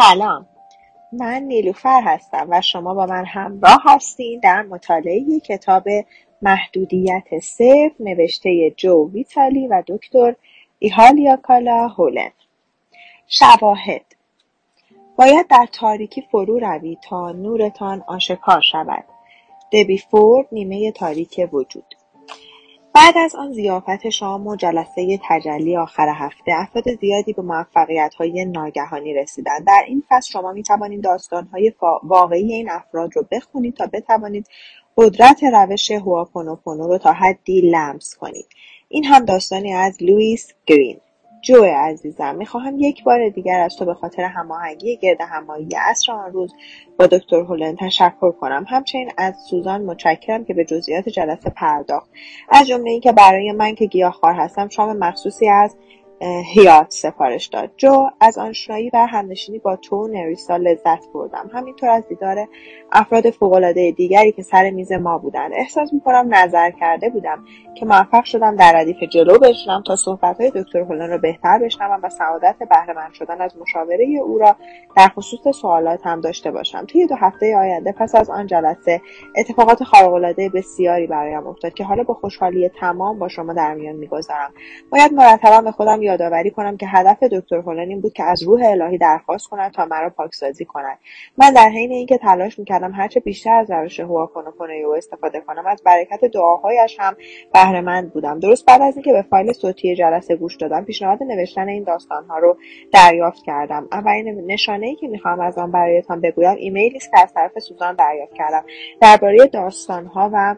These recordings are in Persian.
سلام. من نیلوفر هستم و شما با من همراه هستین در مطالعه کتاب محدودیت صفر نوشته جو ویتالی و دکتر ایهالیا کالا هولن. شواهد باید در تاریکی فرو روید تا نورتان آشکار شود. دبی فورد نیمه تاریک وجود. بعد از آن زیافت شام و جلسه تجلی آخر هفته افراد زیادی به های ناگهانی رسیدند. در این فصل شما می‌توانید داستانهای واقعی این افراد رو بخونید تا بتوانید قدرت روش هواپونوپونو رو تا حدی لمس کنید. این هم داستانی از لوئیس گرین. جو عزیزم می‌خواهم یک بار دیگر از تو به خاطر هماهنگی گرد همایی اصر آن روز با دکتر هولن تشکر کنم. همچنین از سوزان متشکرم که به جزئیات جلسه پرداخت. از جمله اینکه برای من که گیاهخوار هستم شام مخصوصی از هیات سفارش داد. جو از آشنایی و همنشینی با تو و نریسا لذت بردم. همینطور از دیدار افراد فوقالعاده دیگری که سر میز ما بودند احساس می‌کنم نظر کرده بودم که موفق شدم در ردیف جلو بشنم تا صحبتهای دکتر هولن را بهتر بشنوم و سعادت بهرهمند شدن از مشاوره او را در خصوص سوالات هم داشته باشم. توی دو هفته آینده پس از آن جلسه اتفاقات خارقالعاده بسیاری برایم افتاد که حالا با خوشحالی تمام با شما در میان می‌گذارم. باید مرتبا به خودم یادآوری کنم که هدف دکتر هولن این بود که از روح الهی درخواست کند تا مرا پاکسازی کند من در حین اینکه تلاش می‌کردم هرچه بیشتر از روش هواپونوپونو او استفاده کنم از برکت دعاهایش هم بهرهمند بودم. درست بعد از اینکه به فایل صوتی جلسه گوش دادم پیشنهاد نوشتن این داستانها رو دریافت کردم. اولین نشانه ای که می‌خواهم از آن برایتان بگویم ایمیلی است که از طرف سوزان دریافت کردم. درباره داستانها و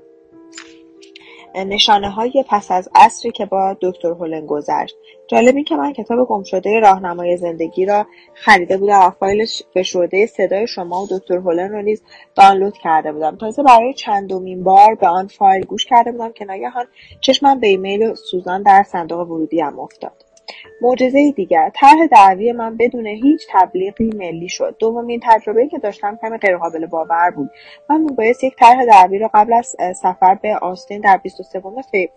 نشانه های پس از عصری که با دکتر هولن گذشت. جالب این که من کتاب گمشده راهنمای زندگی را خریده بودم. و فایل فشرده صدای شما و دکتر هولن رو نیز دانلود کرده بودم. تازه برای چندمین بار به آن فایل گوش کرده بودم که ناگهان چشمم به ایمیل سوزان در صندوق ورودی هم افتاد. معجزه دیگر. طرح دعوی من بدون هیچ تبلیغی ملی شد. دومین تجربه که داشتم کمی غیرقابل باور بود. من میبایست یک طرح دعوی را قبل از سفر به آستین در 23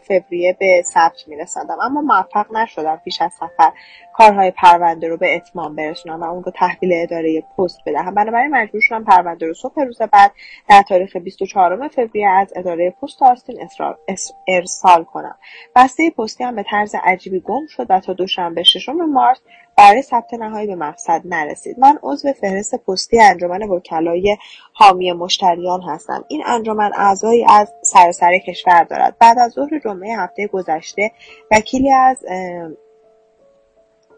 فوریه به ثبت میرساندم. اما موفق نشدم پیش از سفر کارهای پرونده رو به اتمام برسونم و اون رو تحویل اداره پست بدهم. بنابراین مجبور شدم پرونده رو صبح روز بعد در تاریخ 24 فوریه از اداره پست آستین ارسال کنم. بسته پستی هم به طرز عجیبی گم شد و تا دوشنبه ششم مارس برای ثبت نهایی به مقصد نرسید. من عضو فهرست پستی انجمن وکلای حامی مشتریان هستم. این انجمن اعضایی از سراسر کشور دارد. بعد از ظهر جمعه هفته گذشته وکیلی از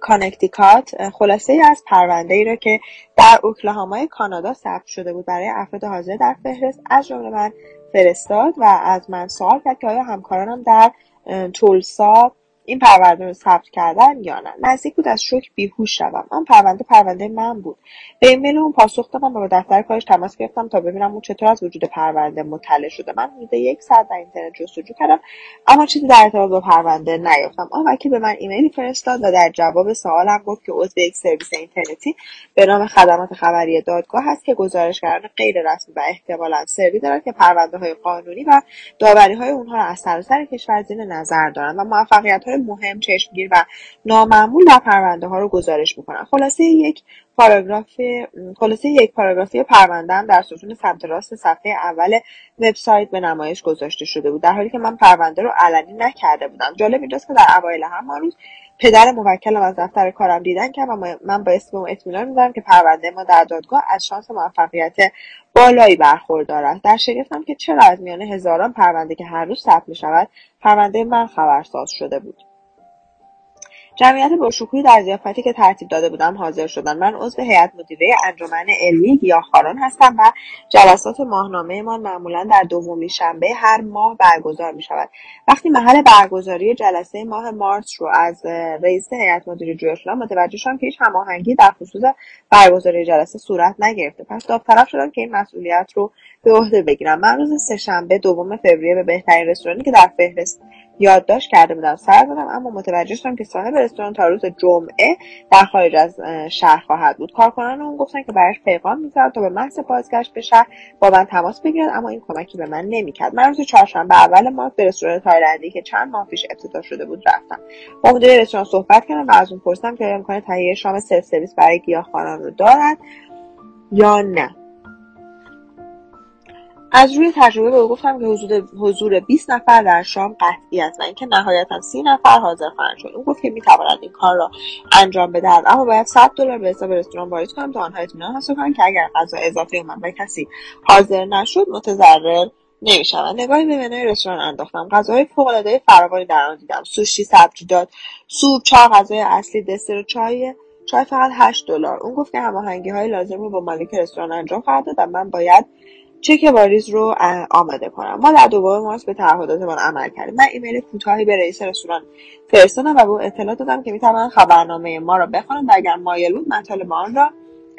کانکتیکات خلاصه ای از پرونده ای را که در اوکلاهامای کانادا ثبت شده بود برای افراد حاضر در فهرست از جمله من فرستاد و از من سوال کرد که آیا همکارانم در تولسا این پرونده رو ثبت کردن یا نه؟ نزدیک بود از شوک بیهوش شوم. آن پرونده پرونده من بود. به ایمیل اون پاسخ دادم و با دفتر کارش تماس گرفتم تا ببینم اون چطور از وجود پرونده مطلع شده. من حدود یک ساعت در اینترنت جستجو کردم اما چیزی در ارتباط با پرونده نیافتم. آن وکیل به من ایمیلی فرستاد و در جواب سوالم گفت که عضو یک سرویس اینترنتی به نام خدمات خبری دادگاه هست که گزارشگران غیر رسمی و احتمالا سری دارد که پرونده های قانونی و داوری های اونها را از سراسر کشور زیر نظر دارند و موفقیت مهم چشمگیر و نامعمول در پرونده ها رو گزارش می‌کنن. خلاصه یک پاراگراف خلاصه یک پاراگرافی پرونده در ستون سمت راست صفحه اول وبسایت به نمایش گذاشته شده بود. در حالی که من پرونده رو علنی نکرده بودم. جالب اینجاست که در اوایل همان روز پدر موکلم از دفتر کارم دیدن که من باعث به اون اطمینان میدم که پرونده ما در دادگاه از شانس موفقیت بالایی برخوردار است. در شگفتم که چرا از میان هزاران پرونده که هر روز ثبت می شود پرونده من خبرساز شده بود. جمعیت باشکوهی در ضیافتی که ترتیب داده بودم حاضر شدن من عضو هیئت مدیره انجمن علمی گیاهخواران هستم و جلسات ماهنامهمان معمولا در دومین شنبه هر ماه برگزار می شود وقتی محل برگزاری جلسه ماه مارس رو از رئیس هیئت مدیره جویا شدم متوجه شدم که هیچ هماهنگی در خصوص برگزاری جلسه صورت نگرفته. پس داوطلب شدم که این مسئولیت رو به عهده بگیرم. من روز سهشنبه دوم فوریه به بهترین رستورانی که در فهرست یادداشت کرده بودم سر زدم اما متوجه شدم که صاحب رستوران تا روز جمعه در خارج از شهر خواهد بود. کارکنان اون گفتن که برایش پیغام می‌ذارم تا به محض بازگشت به شهر با من تماس بگیرد اما این کمکی به من نمی‌کرد. من روز چهارشنبه اول ماه به رستوران تایلندی که چند ماه پیش افتتاح شده بود رفتم. با مدیر رستوران صحبت کردم و از اون پرسیدم که امکان تهیه شام سلف سرویس برای گیاهخواران رو دارد یا نه. از روی تجربه به او گفتم که حضور حضور 20 نفر در شام قطعی است و اینکه نهایتا 30 نفر حاضر خواهند شد. او گفت که می‌توانند این کار را انجام بدهد اما باید 100 دلار به حساب رستوران واریز کنم تا آنها اطمینان حاصل کنند که اگر غذا اضافه اومد و کسی حاضر نشد متضرر نمی‌شوند نگاهی به منوی رستوران انداختم. غذاهای فوقالعاده فراوانی در آن دیدم. سوشی سبزیجات سوپ چای غذای اصلی دسر و چای. چای فقط 8 دلار. اون گفت که هماهنگی های لازم رو با مالک رستوران انجام خواهد داد و من باید چک واریز رو آماده کنم. ما در دوم مارس به تعهداتمان عمل کردیم. من ایمیل کوتاهی به رئیس رستوران فرستادم و به او اطلاع دادم که می‌توانند خبرنامه ما را بخوانند و اگر مایل بود مطالب آن را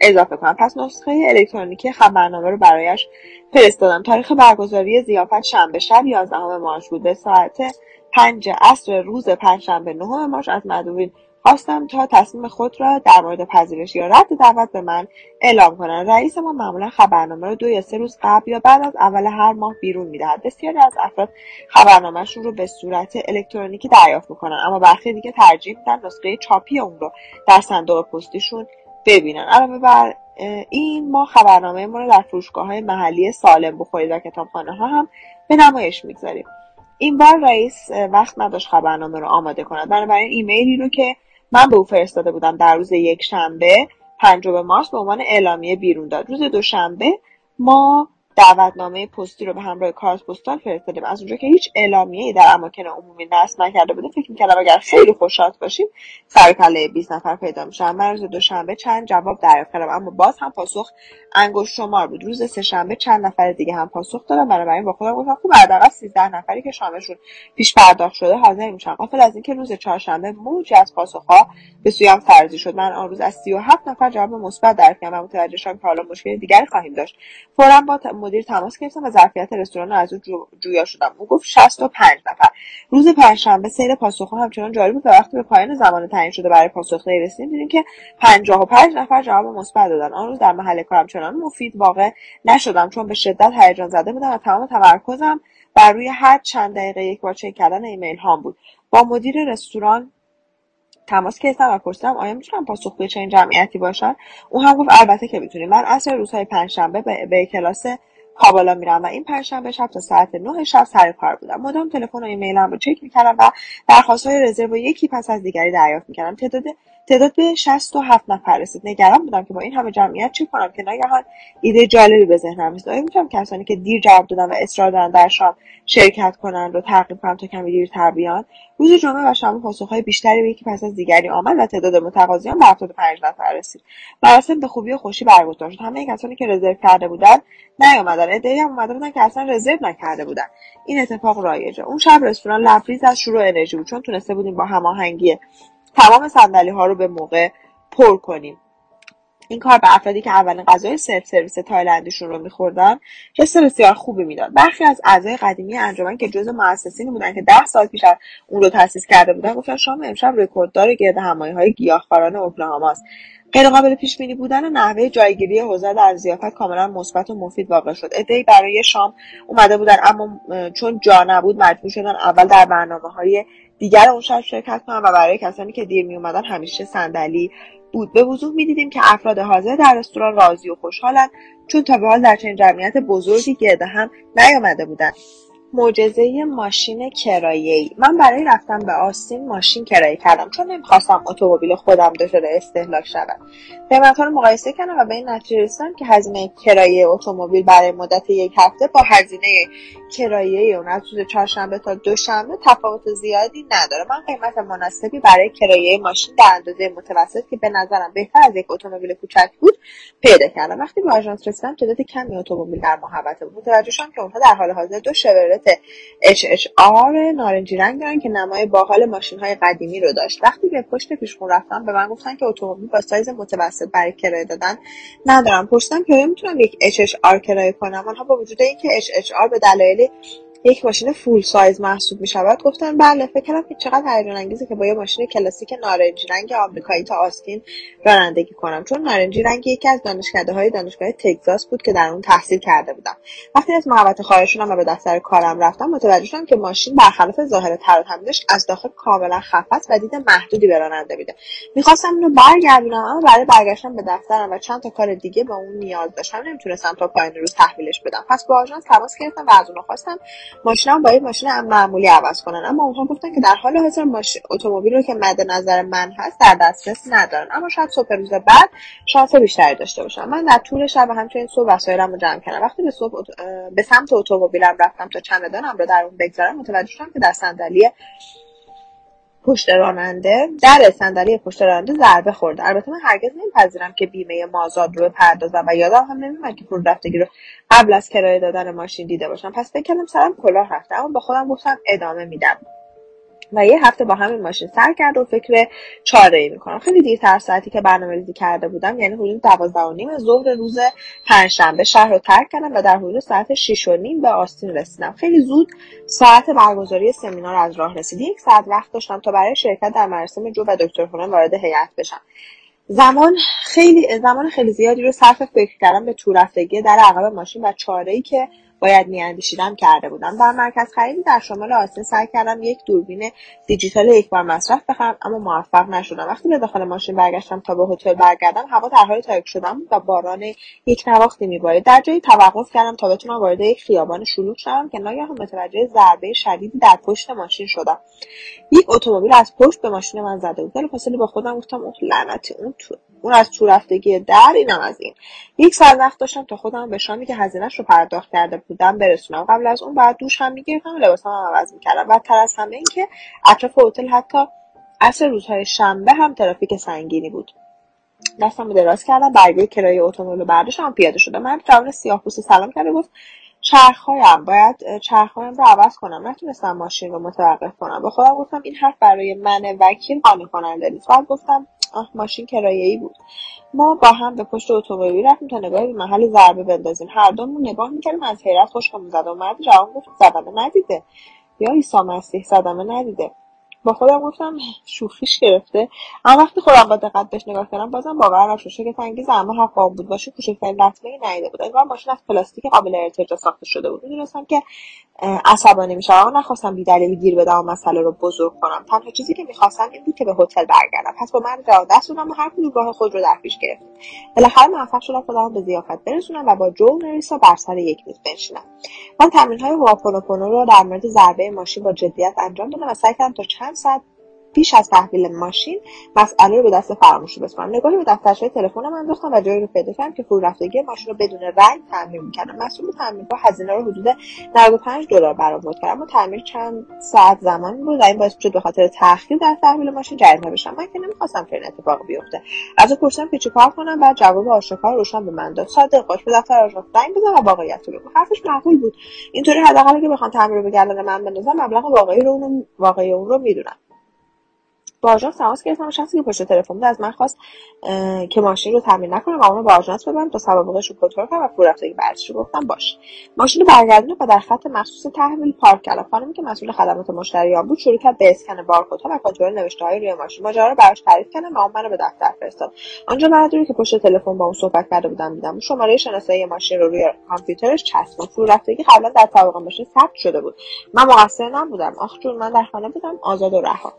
اضافه کنم. پس نسخه الکترونیکی خبرنامه رو برایش فرستادم. تاریخ برگزاری زیافت شنبه شب 11 مارس بود به ساعت پنج عصر روز پنجشنبه نهم مارس از مدوین خواستم تا تصمیم خود را در مورد پذیرش یا رد دعوت به من اعلام کنند رئیس ما معمولا خبرنامه را دو یا سه روز قبل یا بعد از اول هر ماه بیرون می‌دهد. بسیاری از افراد خبرنامهشون رو به صورت الکترونیکی دریافت می‌کنن اما برخی دیگه ترجیح میدن نسخه چاپی اون رو در صندوق پستیشون ببینن. علاوه بر این ما خبرنامه ما رو در فروشگاه های محلی سالم بخورید و کتابخانه ها هم به نمایش می‌گذاریم. این بار رئیس وقت نداشت خبرنامه رو آماده کند. بنابراین ایمیلی رو که من به او فرستاده بودم در روز یک شنبه پنجم مارس به عنوان اعلامیه بیرون داد. روز دوشنبه ما دعوتنامه پستی رو به همراه کارت پستال فرستادیم. از اونجا که هیچ اعلامیه در اماکن عمومی نصب نکرده بودیم فکر می‌کردم اگر خیلی خوشحال باشیم سر کله 20 نفر پیدا میشن من روز دوشنبه چند جواب دریافت کردم. اما باز هم پاسخ انگشت شمار بود. روز سهشنبه چند نفر دیگه هم پاسخ دادم بنابراین با خودم گفتم خوب حداقل 13 نفری که شامشون پیش پرداخت شده حاضر میشن. قافل از اینکه روز چهارشنبه موجی از پاسخها به سویم فرضی شد. من آن روز از 37 نفر جواب مثبت دریافت کردم. و متوجه شدم که حالا مشکل دیگری خواهیم داشت. فورا با مدیر تماس گرفتم و ظرفیت رستوران رو از او جو... جویا شدم او گفت 65 نفر. روز پنجشنبه سیر پاسخها همچنان جاری بود و وقتی به پایان زمان تعیین شده برای پاسخ رسیدیم دیدیم که 55 نفر جواب مثبت دادن. آن روز در محل کارم چنان مفید واقع نشدم چون به شدت هیجان زده بودم و تمام تمرکزم بر روی هر چند دقیقه یک بار چک کردن ایمیل هام بود. با مدیر رستوران تماس گرفتم و پرسیدم آیا می‌تونم پاسخگوی چنین جمعیتی باشن او هم گفت البته که می‌تونی. من اصر روزهای پنجشنبه به, به کلاس کابالا میرم و این پنجشنبه شب تا ساعت 9 شب سر کار بودم. مدام تلفن و ایمیلم رو چک می‌کردم و درخواست های رزرو یکی پس از دیگری دریافت می‌کردم. تعداد تعداد به 67 نفر رسید. نگران بودم که با این همه جمعیت چه کنم که ناگهان ایده جالبی به ذهنم رسید. آیا می‌تونم کسانی که دیر جواب دادن و اصرار دارن در شام شرکت کنند رو تعقیب کنم تا کمی دیرتر بیان روز جمعه و شام پاسخهای بیشتری به یکی پس از دیگری آمد و تعداد متقاضیان به 75 نفر رسید. مراسم به خوبی و خوشی برگزار شد. همه کسانی که رزرو کرده بودند نیامدن عدهای هم اومده بودن که اصلا رزرو نکرده بودن. این اتفاق رایجه. اون شب رستوران لبریز از شروع انرژی بود. چون تونسته بودیم با هماهنگی تمام صندلی ها رو به موقع پر کنیم. این کار به افرادی که اولین غذای سرف سرویس تایلندیشون رو میخوردن حس بسیار خوبی می‌داد. برخی از اعضای قدیمی انجمن که جزء مؤسسینی بودن که ده سال پیش اون رو تاسیس کرده بودن گفتن شام امشب رکورددار گرد همایی های گیاهخواران اوکلاهاماست. غیرقابل پیش بینی بودن و نحوه جایگیری حوزه در ضیافت کاملا مثبت و مفید واقع شد. عدهای برای شام اومده بودن اما چون جا نبود مجبور شدن اول در برنامه های دیگر اون شب شرکت کنن و برای کسانی که دیر می اومدن همیشه صندلی بود. به وضوح می‌دیدیم که افراد حاضر در رستوران راضی و خوشحالند چون تا به حال در چنین جمعیت بزرگی گرد هم نیامده بودند معجزه ماشین کرایه‌ای. من برای رفتن به آستین ماشین کرایه کردم چون نمی‌خواستم اتومبیل خودم دچار استهلاک شود. قیمتها رو مقایسه کردم و به این نتیجه رسیدم که هزینه کرایه اتومبیل برای مدت یک هفته با هزینه کرایه اون از روز چهارشنبه تا دوشنبه تفاوت زیادی نداره. من قیمت مناسبی برای کرایه ماشین در اندازه متوسط که به نظرم بهتر از یک اتومبیل کوچک بود پیدا کردم. وقتی به آژانس رسیدم تعداد کمی اتومبیل در محوطه بود. متوجه شدم که اونها در حال حاضر دو شورلت HHR نارنجی رنگ دارن که نمای باحال ماشین های قدیمی رو داشت. وقتی به پشت پیشخون رفتم به من گفتن که اتومبیل با سایز متوسط برای کرایه دادن ندارم. پرسیدم که می‌تونم یک HHR کرایه کنم؟ آنها با وجود اینکه HHR به دلایل یک ماشین فول سایز محسوب می شود گفتن بله فکر کردم که چقدر هیجان انگیزه که با یه ماشین کلاسیک نارنجی رنگ آمریکایی تا آستین رانندگی کنم. چون نارنجی رنگ یکی از دانشکده های دانشگاه تگزاس بود که در اون تحصیل کرده بودم. وقتی از محوطه خارج و به دفتر کارم رفتم متوجه شدم که ماشین برخلاف ظاهر تر از داخل کاملا خفت و دید محدودی به راننده میده. می‌خواستم اینو برگردونم اما برای برگشتن به دفترم و چند تا کار دیگه با اون نیاز داشتم. نمی‌تونستم تا پایان روز تحویلش بدم. پس با آژانس تماس گرفتم و از اونها خواستم ماشینم با یه ماشین معمولی عوض کنن. اما اونها گفتن که در حال حاضر ماش... اتومبیل رو که مد نظر من هست در دسترس ندارن. اما شاید صبح روز بعد شانس بیشتری داشته باشم من در طول شب همچنین صبح وسایلم رو جمع کردم. وقتی به صبح به سمت اتومبیلم رفتم تا چمدانم رو در اون بگذارم متوجه شدم که در صندلی پشت راننده در صندلی پشت راننده ضربه خورده. البته من هرگز نمیپذیرم که بیمه مازاد رو بپردازم و یادم هم نمیاد که پول رفتگی رو قبل از کرایه دادن ماشین دیده باشم. پس فکر کردم سرم کلاه رفته اما با خودم گفتم ادامه میدم. و یه هفته با همین ماشین سر کرد و فکر چاره ای می‌کنم. خیلی دیرتر ساعتی که برنامه ریزی کرده بودم یعنی حدود دوازده و نیم ظهر روز پنجشنبه شهر رو ترک کردم و در حدود ساعت شیش و نیم به آستین رسیدم. خیلی زود ساعت برگزاری سمینار از راه رسید یک ساعت وقت داشتم تا برای شرکت در مراسم جو و دکتر خونه وارد هیئت بشم. زمان خیلی زمان خیلی زیادی رو صرف فکر کردم به تو رفتگی در عقب ماشین و چاره ای که باید میاندیشیدم کرده بودم. در مرکز خریدی در شمال آسیا سعی کردم یک دوربین دیجیتال یک بار مصرف بخرم اما موفق نشدم. وقتی به داخل ماشین برگشتم تا به هتل برگردم هوا در حال تاریک شدن بود و باران یک نواختی میبارید در جایی توقف کردم تا بتونم وارد یک خیابان شلوغ شوم که ناگهان متوجه ضربه شدیدی در پشت ماشین شدم. یک اتومبیل از پشت به ماشین من زده بود. بلافاصله با خودم گفتم اوه لعنتی اون تو اون از تو رفتگی در اینم از این. یک ساعت وقت داشتم تا خودم به شامی که هزینهش رو پرداخت کرده بودم برسونم. قبل از اون بعد دوش هم می‌گرفتم و لباسام هم عوض می‌کردم. و تر از همه اینکه اطراف هتل حتی عصر روزهای شنبه هم ترافیک سنگینی بود. دستم دراز کردم برگه کرایه اتومبیل رو برداشتم پیاده شدم. من جوان سیاه سلام کرده گفت چرخهایم باید چرخهایم رو عوض کنم. نتونستم ماشین رو متوقف کنم. به خودم گفتم این حرف برای من وکیل قانع کننده نیست. گفتم آه ماشین ای بود. ما با هم به پشت اتومبیل رفتیم تا نگاهی به محل ضربه بندازیم. هر دومون نگاه می‌کردیم از حیرت خوشمون زد و مرد جوان گفت زدمه ندیده. یا عیسی مسیح زدمه ندیده. با خودم گفتم شوخیش گرفته. اما وقتی خودم با دقت بهش نگاه کردم بازم باور نشد شگفت انگیز اما حق بود. باشه کوچکترین لطمه ندیده بود. انگار ماشین از پلاستیک قابل ارتجاع ساخته شده بود. می‌دونستم که عصبانی میشم. اما نخواستم بیدلیل گیر بدم و مسئله رو بزرگ کنم. تنها چیزی که می‌خواستم این بود که به هتل برگردم. پس با من جا دست بودم و هر کدوم راه خود رو در پیش گرفتیم بالاخره موفق شدم خودم به ضیافت برسونم و با جو نریسا بر سر یک میز بنشینم. من تمرین های هواپونوپونو رو در مورد ضربه ماشین با جدیت انجام دادم و سعی کردم تا چند ساعت پیش از تحویل ماشین مسئله رو به دست فراموشی بسپارم. نگاهی به دفترچه تلفنم انداختم و جایی رو پیدا کردم که فرو رفتگی ماشین رو بدون رنگ تعمیر می‌کردم. مسئول تعمیرگاه هزینه رو حدود 95 دلار برآورد کرد. اما تعمیر چند ساعت زمان بود و این باعث شد به خاطر تاخیر در تحویل ماشین جریمه بشم. من که نمی‌خواستم که این اتفاق بیفته. از او پرسیدم که چیکار کنم؟ بعد جواب آشکار روشن به من داد. صادق باش به دفتر آژانس زنگ بزن و واقعیت رو بگو. حرفش معقول بود. اینطوری حداقل که بخوام تعمیر رو به گردن من بندازم مبلغ واقعی رو اون واقعی اون رو می‌دونم. با آژانس تماس گرفتم. شخصی که پشت تلفن بود از من خواست که ماشین رو تعمیر نکنم و اونو با آژانس ببرم تا سوابقش رو کنترل کنم و پول رفتگی بررسی رو گفتم باش. ماشین رو برگردونه و در خط مخصوص تحویل پارک کردم. خانمی که مسئول خدمات مشتریان بود شروع کرد به اسکن بارکدها و کنترل نوشته های روی ماشین. ماجرا رو براش تعریف کردم و اون منو به دفتر فرستاد. آنجا مردی که پشت تلفن با اون صحبت کرده بودم دیدم. شماره شناسایی ماشین رو روی کامپیوترش چسبوند پول رفتگی قبلا در سابقه ماشین ثبت شده بود. من مقصر نبودم. آخ جون من در خانه بودم. آزاد و رها.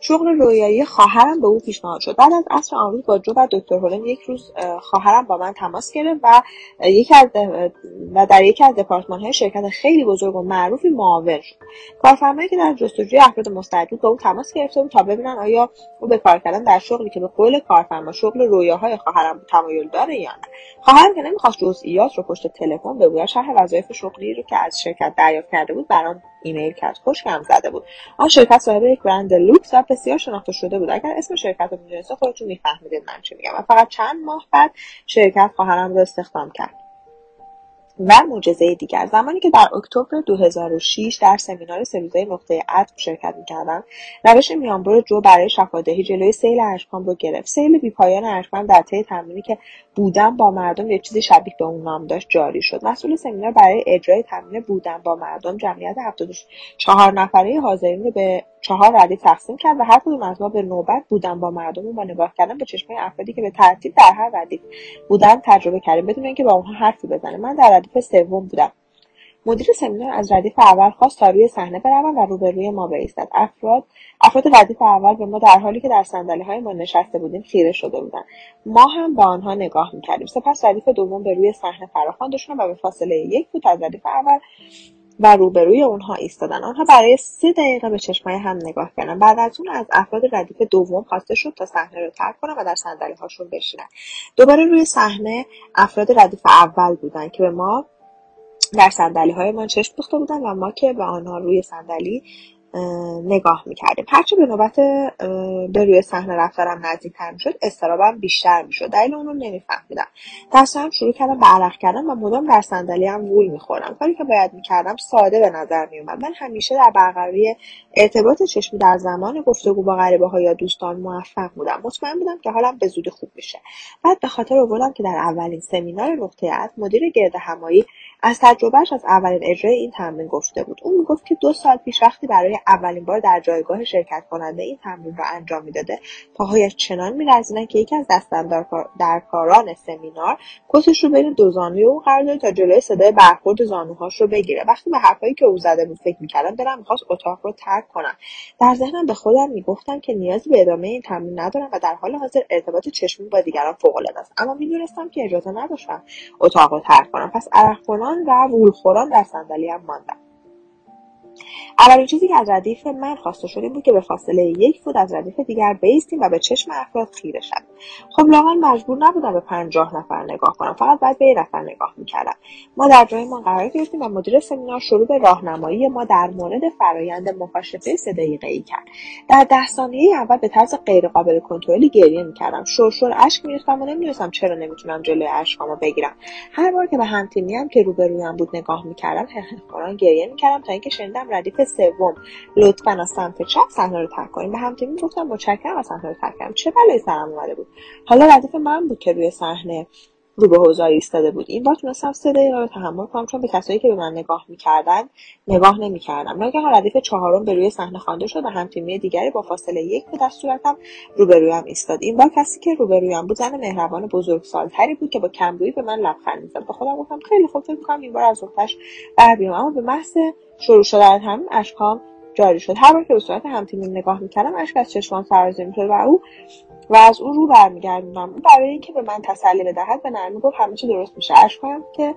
شغل رویایی خواهرم به او پیشنهاد شد. بعد از عصر آن با جو و دکتر هولم یک روز خواهرم با من تماس گرفت و یکی از و در یکی از دپارتمان های شرکت خیلی بزرگ و معروفی معاون شد. کارفرمایی که در جستجوی افراد مستعد با او تماس گرفته بود تا ببینن آیا او به کار کردن در شغلی که به قول کارفرما شغل رویاهای خواهرم تمایل داره یا نه. خواهرم که نمی‌خواست جزئیات رو پشت تلفن بگوید شرح وظایف شغلی رو که از شرکت دریافت کرده بود برام ایمیل کرد. خشکم زده بود. آن شرکت صاحب یک برند لوکس و بسیار شناخته شده بود. اگر اسم شرکت رو می‌دونستید خودتون میفهمیدید من چی میگم. و فقط چند ماه بعد شرکت خواهرم رو استخدام کرد. و معجزه دیگر. زمانی که در اکتبر 2006 در سمینار سه نقطه عطف شرکت می‌کردم روش میانبر جو برای شفادهی جلوی سیل اشکام رو گرفت. سیل بیپایان اشکام در طی تمرینی که بودن با مردم یه چیزی شبیه به اون نام داشت جاری شد. مسئول سمینار برای اجرای تمرین بودن با مردم جمعیت 74 نفره حاضرین رو به چهار ردیف تقسیم کرد و هر کدوم از ما به نوبت بودن با مردم و با نگاه کردن به چشمه افرادی که به ترتیب در هر ردیف بودن تجربه کردیم بدون اینکه با اونها حرفی بزنه من در ردیف سوم بودم. مدیر سمینار از ردیف اول خواست تا روی صحنه بروم و روبروی ما بایستد. افراد افراد ردیف اول به ما در حالی که در صندلی های ما نشسته بودیم خیره شده بودند. ما هم به آنها نگاه می‌کردیم. سپس ردیف دوم به روی صحنه فراخوانده شدم و به فاصله یک فوت از ردیف اول و روبروی اونها ایستادن. آنها برای سه دقیقه به چشمای هم نگاه کردن. بعد از اون از افراد ردیف دوم خواسته شد تا صحنه رو ترک کنن و در صندلی هاشون بشینن. دوباره روی صحنه افراد ردیف اول بودن که به ما در صندلی های ما چشم دوخته بودن و ما که به آنها روی صندلی نگاه می‌کردیم. هرچه به نوبت به روی صحنه رفتارم نزدیکتر می‌شد استرابم بیشتر می‌شد. دلیل اون رو نمیفهمیدم دستم شروع کردم به عرق کردن و مدام در هم وول می‌خورم کاری که باید می‌کردم ساده به نظر میومد من همیشه در برقراری ارتباط چشمی در زمان گفتگو با غریبه ها یا دوستان موفق بودم. مطمئن بودم که حالم به زودی خوب میشه. بعد به خاطر آوردم که در اولین سمینار نقطه از مدیر گرد همایی از تجربهش از اولین اجرای این تمرین گفته بود. او می‌گفت که دو سال پیش وقتی برای اولین بار در جایگاه شرکت کننده این تمرین را انجام می‌داده. پاهایش چنان میلرزیدند که یکی از دستاندرکاران سمینار کتش رو بین دو زانوی او قرار داد تا جلوی صدای برخورد زانوهاش رو بگیره. وقتی به حرفهایی که او زده بود فکر می‌کردم دلم می‌خواست اتاق رو ترک کنم. در ذهنم به خودم می‌گفتم که نیازی به ادامه این تمرین ندارم و در حال حاضر ارتباط چشمی با دیگران فوقالعاده است. اما می‌دونستم که اجازه نداشتم اتاق رو ترک کنم. پس عرق و وولخوران در صندلیام ماندم اولین چیزی که از ردیف من خواسته شده بود که به فاصله یک فوت از ردیف دیگر بیستیم و به چشم افراد خیره شد خب لاقل مجبور نبودم به پنجاه نفر نگاه کنم. فقط باید به یه نفر نگاه می‌کردم. ما در جایمان قرار گرفتیم و مدیر سمینار شروع به راهنمایی ما در مورد فرایند مکاشفه سه دقیقه ای کرد. در ده ثانیه اول به طرز غیرقابل کنترلی گریه می‌کردم. شرشر اشک میریختم و نمی‌دونستم چرا نمی‌تونم جلوی اشکامو بگیرم. هر بار که به همتیمیم که روبرویم بود نگاه می‌کردم هههه گریه می‌کردم تا اینکه شنیدم ردیف سوم. لطفا از سمت چپ صحنه رو ترک کنیم. به همتیمی گفتم متشکرم از صحنه رو ترک کردم. چه بلایی سرم اومده بود؟ حالا ردیف من بود که روی صحنه رو به حوزه ایستاده بود این بار تونستم سه دقیقه رو تحمل کنم چون به کسایی که به من نگاه می‌کردن نگاه نمی‌کردم. ناگهان ردیف چهارم به روی صحنه خوانده شد و همتیمی دیگری با فاصله یک به دست صورتم روبرویم ایستاد این بار کسی که روبرویم بود زن مهربان بزرگسالتری بود که با کمرویی به من لبخند می‌زد. به خودم گفتم خیلی خوب فکر می‌کنم این بار از نقطش بر بیام. اما به محض شروع شدن همین اشکام جاری شد. هر بار که به صورت همتیمی نگاه می‌کردم اشک از چشمان سرازیر می‌شد و او و از او رو برمیگردوندم برای اینکه به من تسلی بدهد به نرمی گفت همه چی درست میشه. اشکام که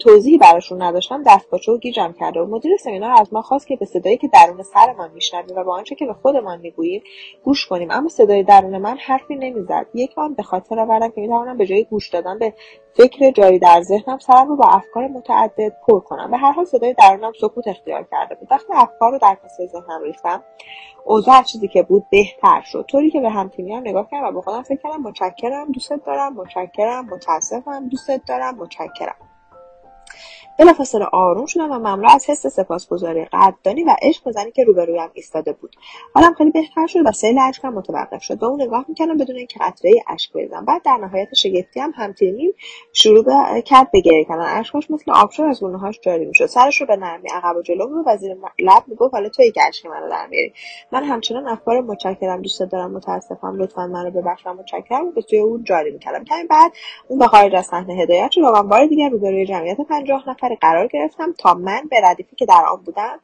توضیحی براشون نداشتم دستپاچه و گیجم کرده و مدیر سمینار از ما خواست که به صدایی که درون سرمان میشنویم و با آنچه که به خودمان می‌گوییم گوش کنیم. اما صدای درون من حرفی نمی‌زد. یک آن به خاطر آوردم که می‌توانم به جای گوش دادن به فکر جاری در ذهنم سرم رو با افکار متعدد پر کنم. به هر حال صدای درونم سکوت اختیار کرده بود. وقتی افکار رو در کاسه ذهنم ریختم اوضاع چیزی که بود بهتر شد. طوری که به همتیمی هم نگاه کردم و به خودم فکر کردم متشکرم دوستت دارم متشکرم متاسفم دوستت دارم متشکرم. بلافاصله آروم شدم و مملو از حس سپاسگزاری قدردانی و عشق به زنی که روبرویم ایستاده بود. حالم خیلی بهتر شد و سیل اشکم متوقف شد. به اون نگاه می‌کردم بدون اینکه قطره اشک بریزم. بعد در نهایت شگفتی هم همتیمیم شروع کرد به گریه کردن. اشکاش مثل آبشار از گونههاش جاری می‌شد. سرش رو به نرمی عقب و جلو و زیر لب می‌گفت حالا توی که اشک منو در میاری. من همچنان افکار متشکرم دوست دارم. متاسفم. لطفا منو ببخش و متشکرم. به توی اون جاری می‌کردم. کمی بعد اون به خارج از صحنه هدایت شد و من بار دیگر روبروی جمعیت پنجاه نفر قرار گرفتم تا من به ردیفی که در آن بودم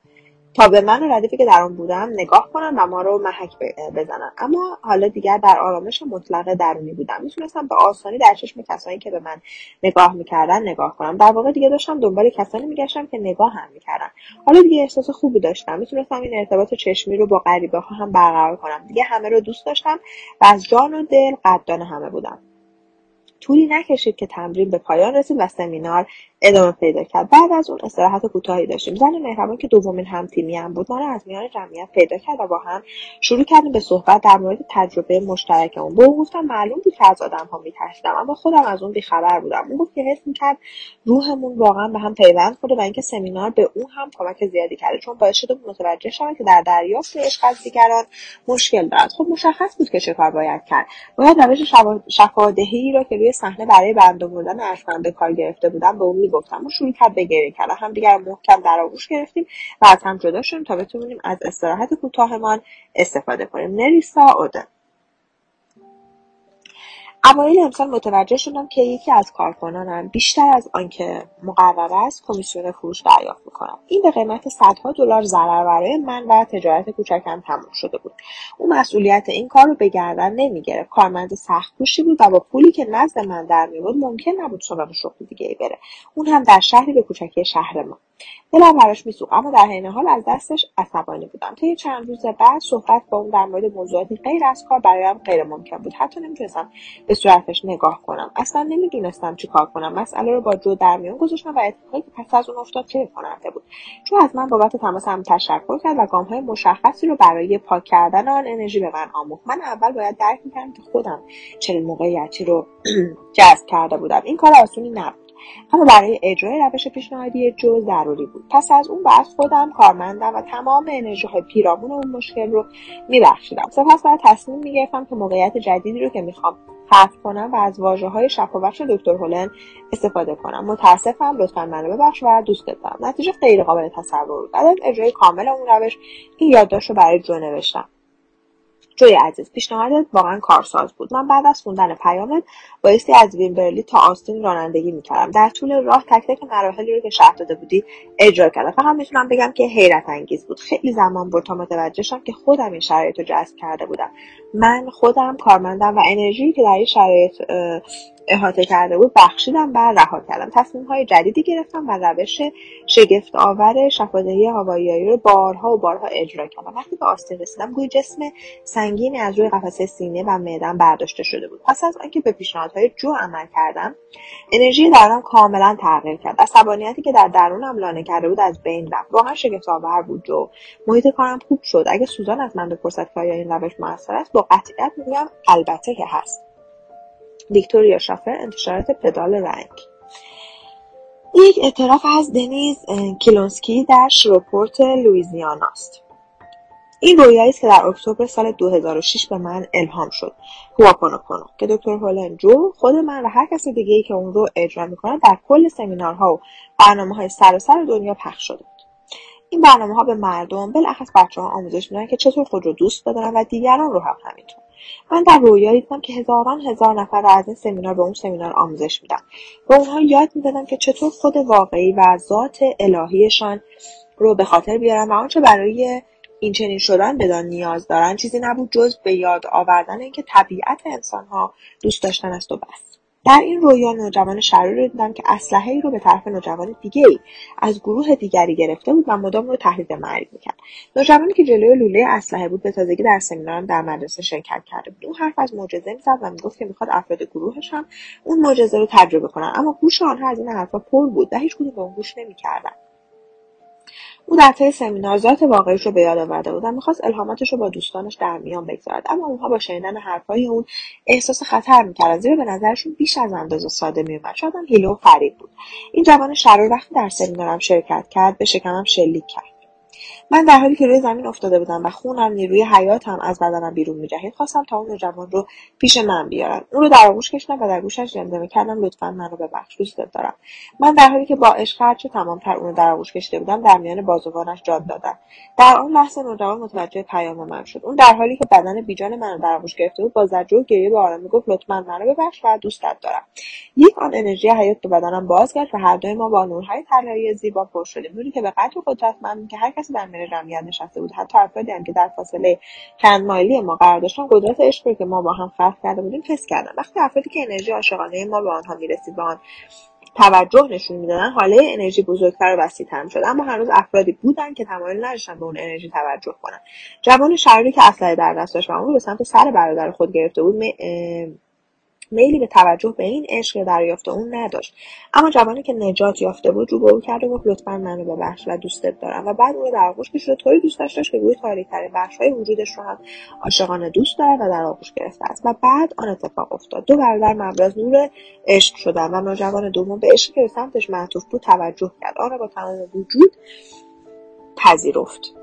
تا به من و ردیفی که در آن بودم نگاه کنن و ما رو محک بزنن. اما حالا دیگر در آرامش مطلق درونی بودم. می‌تونستم به آسانی در چشم کسانی که به من نگاه می‌کردن نگاه کنم. در واقع دیگه داشتم دنبال کسانی میگشتم که نگاه هم می‌کردن. حالا دیگه احساس خوبی داشتم. می‌تونستم این ارتباط چشمی رو با غریبه ها هم برقرار کنم. دیگه همه رو دوست داشتم و از جان و دل قدردان همه بودم. طولی نکشید که تمرین به پایان رسید و سمینار ادامه پیدا کرد. بعد از اون استراحت کوتاهی داشتیم. زن مهربان که دومین همتیمی هم بود ما را از میان جمعیت پیدا کرد و با هم شروع کردیم به صحبت در مورد تجربه مشترکمون به او گفتم معلوم بود که از آدمها میترسیدم اما خودم از اون بیخبر بودم. اون گفت که حس می‌کرد روحمون واقعا به هم پیوند خورده و اینکه سمینار به او هم کمک زیادی کرده چون باعث شده متوجه شود که در دریافت عشق از دیگران مشکل دارد. خب مشخص بود که چه باید کرد. باید روش شفادهی را که روی صحنه برای بند آوردن اشکانده کار گرفته بودم به اون می‌گفتم. و شروع کرد به گریه هم دیگر محکم در آغوش گرفتیم و از هم جدا شدیم تا بتونیم از استراحت کوتاهمان استفاده کنیم. نریسا اودن. اوایل امسال متوجه شدم که یکی از کارکنانم بیشتر از آنکه مقرر است کمیسیون فروش دریافت می‌کنم این به قیمت صدها دلار ضرر برای من و تجارت کوچکم تموم شده بود. او مسئولیت این کار رو به گردن نمی‌گرفت. کارمند سختکوشی بود و با پولی که نزد من در میبود ممکن نبود سراغ شغل دیگه ای بره. اون هم در شهری به کوچکی شهر ما. دلم براش میسوخت اما در حین حال از دستش عصبانی بودم. طی چند روز بعد صحبت با اون در مورد موضوعاتی غیر از کار برایم غیر ممکن بود. حتی نمی‌تونستم به صورتش نگاه کنم. اصلا نمی‌دونستم چی کار کنم. مسئله رو با جو در میان گذاشتم و اتفاقی که پس از اون افتاد چه کننده بود. چون از من بابت تماس هم تشکر کرد و های مشخصی رو برای پاک کردن آن انرژی به من آموخت. من اول باید درک می‌کردم که خودم چنین موقعیتی رو جذب کرده بودم. این کار آسونی نبود. اما برای اجرای روش پیشنهادی جو ضروری بود. پس از اون بعد خودم کارمندم و تمام انرژی های پیرامون اون مشکل رو میبخشیدم. سپس باید تصمیم می‌گرفتم که موقعیت جدیدی رو که می‌خوام خلق کنم و از واژه های شفابخش دکتر هولن استفاده کنم. متاسفم لطفا منو ببخش و دوست دارم. نتیجه غیر قابل تصور بود. بعد از اجرای کامل اون روش این یادداشت رو برای جو نوشتم. جوی عزیز. پیشنهادت واقعا کارساز بود. من بعد از خوندن پیامت بایستی از ویمبرلی تا آستین رانندگی می‌کردم. در طول راه تک تک مراحلی رو که شرح داده بودی اجرا کردم. فقط می‌تونم بگم که حیرت انگیز بود. خیلی زمان بود تا متوجه شم که خودم این شرایط رو جذب کرده بودم. من خودم کارمندم و انرژی که در این شرایط احاطه کرده بود بخشیدم و رها کردم. تصمیم های جدیدی گرفتم و روش شگفت آور شفادهی هوایی رو بارها و بارها اجرا کردم. وقتی به آستین رسیدم گوی جسم سنگینی از روی قفسه سینه و معدم برداشته شده بود. پس از آنکه به پیشنهادهای جو عمل کردم انرژی درونم کاملا تغییر کرد. عصبانیتی که در درونم لانه کرده بود از بین رفت. واقعا شگفت آور بود جو محیط کارم خوب شد. اگه سوزان از من بپرسد که آیا این روش موثر است با قطعیت میگم البته که هست. ویکتوریا شافر انتشارات پدال رنگ. یک اعتراف از دنیز کلونسکی در شروپورت لویزیانا است. این رویایی است که در اکتبر سال 2006 به من الهام شد. هواپونوپونو که دکتر هولن جو خود من و هر کس دیگه ای که اون رو اجرا می‌کنه در کل سمینارها و برنامه های سراسر دنیا پخش شده بود. این برنامه ها به مردم بالاخص بچه ها آموزش میدن که چطور خود رو دوست بدارن و دیگران رو هم همینطور. من در رویایی دیدم که هزاران هزار نفر را از این سمینار به اون سمینار آموزش میدم به اونها یاد می‌دادم که چطور خود واقعی و ذات الهیشان رو به خاطر بیارن و آنچه برای این چنین شدن بدان نیاز دارن چیزی نبود جز به یاد آوردن اینکه طبیعت انسانها دوست داشتن است و بس. در این رویا نوجوان شراری رو دیدم که اسلحه ای رو به طرف نوجوان دیگه ای از گروه دیگری گرفته بود و مدام رو تهدید مرگ می‌کرد. نوجوانی که جلوی لوله اسلحه بود به تازگی در سمینارم در مدرسه شرکت کرده بود. اون حرف از معجزه می‌زد و می‌گفت که می‌خواد افراد گروهش هم اون معجزه رو تجربه کنن. اما گوش آنها از این حرفها پر بود و هیچ کدوم به اون گوش نمی‌کردن. او در طی سمینار ذات واقعیش رو به یاد آورده بود و می‌خواست الهاماتش رو با دوستانش در میان بگذارد. اما اونها با شنیدن حرفهای اون احساس خطر می‌کردن زیرا به نظرشون بیش از اندازه ساده میومد شاید هم حیله و فریب بود. این جوان شرور وقتی در سمینارم شرکت کرد به شکمم شلیک کرد. من در حالی که روی زمین افتاده بودم و خونم نیروی حیاتم از بدنم بیرون میجهید خواستم تا اون نوجوان رو پیش من بیارن اون رو در آغوش کشیدم و در گوشش زمزمه کردم لطفا منو ببخش دوستت دارم من در حالی که با عشق هرچه تمامتر اون رو در آغوش کشیده بودم در میان بازوانش جاد دادم. در آن لحظه نوجوان متوجه پیام من شد. اون در حالی که بدن بیجان منو در آغوش گرفته بود با زجر و گریه به آرامی گفت لطفا منو ببخش و دوستت دارم. یک آن انرژی حیات به بدنم بازگشت و هر دوی ما با نورهای طلایی زیبا پر شدیم. نوری که به قدر قدرتمند که هر کسی در میان جمعیت نشسته بود. حتی افرادی هم که در فاصله چند مایلی ما قرار داشتن قدرت عشقی که ما با هم خلق کرده بودیم حس کردن. وقتی افرادی که انرژی عاشقانه ما به آنها می‌رسید به آن توجه نشون می‌دادن حاله انرژی بزرگتر و وسیعتر می‌شد. اما هنوز افرادی بودن که تمایل نداشتن به اون انرژی توجه کنن. جوان شراری که اسلحه در دست داشت و اون به سمت سر برادر خود گرفته بود میلی به توجه به این عشق دریافت اون نداشت. اما جوانی که نجات یافته بود رو به او کرد و گفت لطفا منو ببخش و دوستت دارم. و بعد او رو در آغوش کشید طوری دوست داشت که گوی تاریکترین بخشهای وجودش رو هم عاشقانه دوست دارد و در آغوش گرفته است. و بعد آن اتفاق افتاد. دو برادر مبراز نور عشق شدن و نوجوان دوم به عشقی که به سمتش معطوف بود توجه کرد. آن را با تمام وجود پذیرفت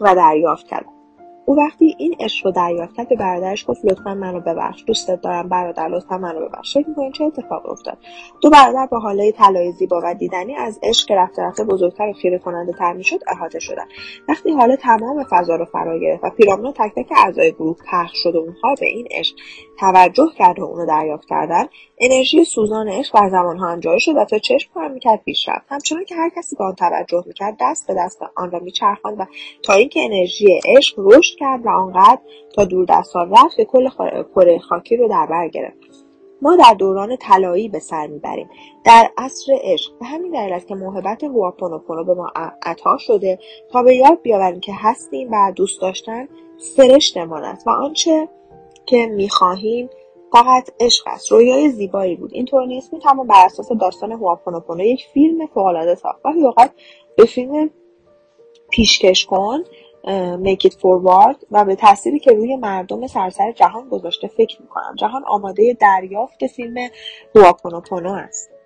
و دریافت کرد. او وقتی این عشق رو دریافت کرد به برادرش گفت لطفا منو ببخش دوستت دارم برادر لطفا منو ببخش. فکر می‌کنین چه اتفاق افتاد؟ دو برادر با حاله طلای زیبا و دیدنی از عشق که رفته رفته بزرگتر و خیره کننده تر می‌شد احاطه شدن. وقتی حاله تمام فضا رو فرا گرفت و پیرامون تک تک اعضای گروه پخش شد و اونها به این عشق توجه کرد و اونو دریافت کردن انرژی سوزان عشق بر زمانها انجاری شد و تا چشم کار می‌کرد پیش رفت. همچنان که هر کسی به آن توجه می‌کرد دست به دست آن را میچرخاند و تا اینکه انرژی عشق رشد کرد و آنقدر تا دور دستان رفت که کل کره خاکی رو در بر گرفت. ما در دوران طلایی به سر می‌بریم. در عصر عشق. به همین دلیل است که محبت هواپونوپونو به ما عطا شده تا به یاد بیاوریم که هستیم و دوست داشتن سرشتمان است و آنچه که می‌خواهیم فقط عشق است. رویای زیبایی بود. اینطور نیست. می‌توان بر اساس داستان هواپونوپونو. یک فیلم فوقالعاده ساخت. ولی اوقات به فیلم پیشکش کن make it forward و به تأثیری که روی مردم سراسر جهان گذاشته فکر می‌کنم. جهان آماده دریافت فیلم هواپونوپونو است.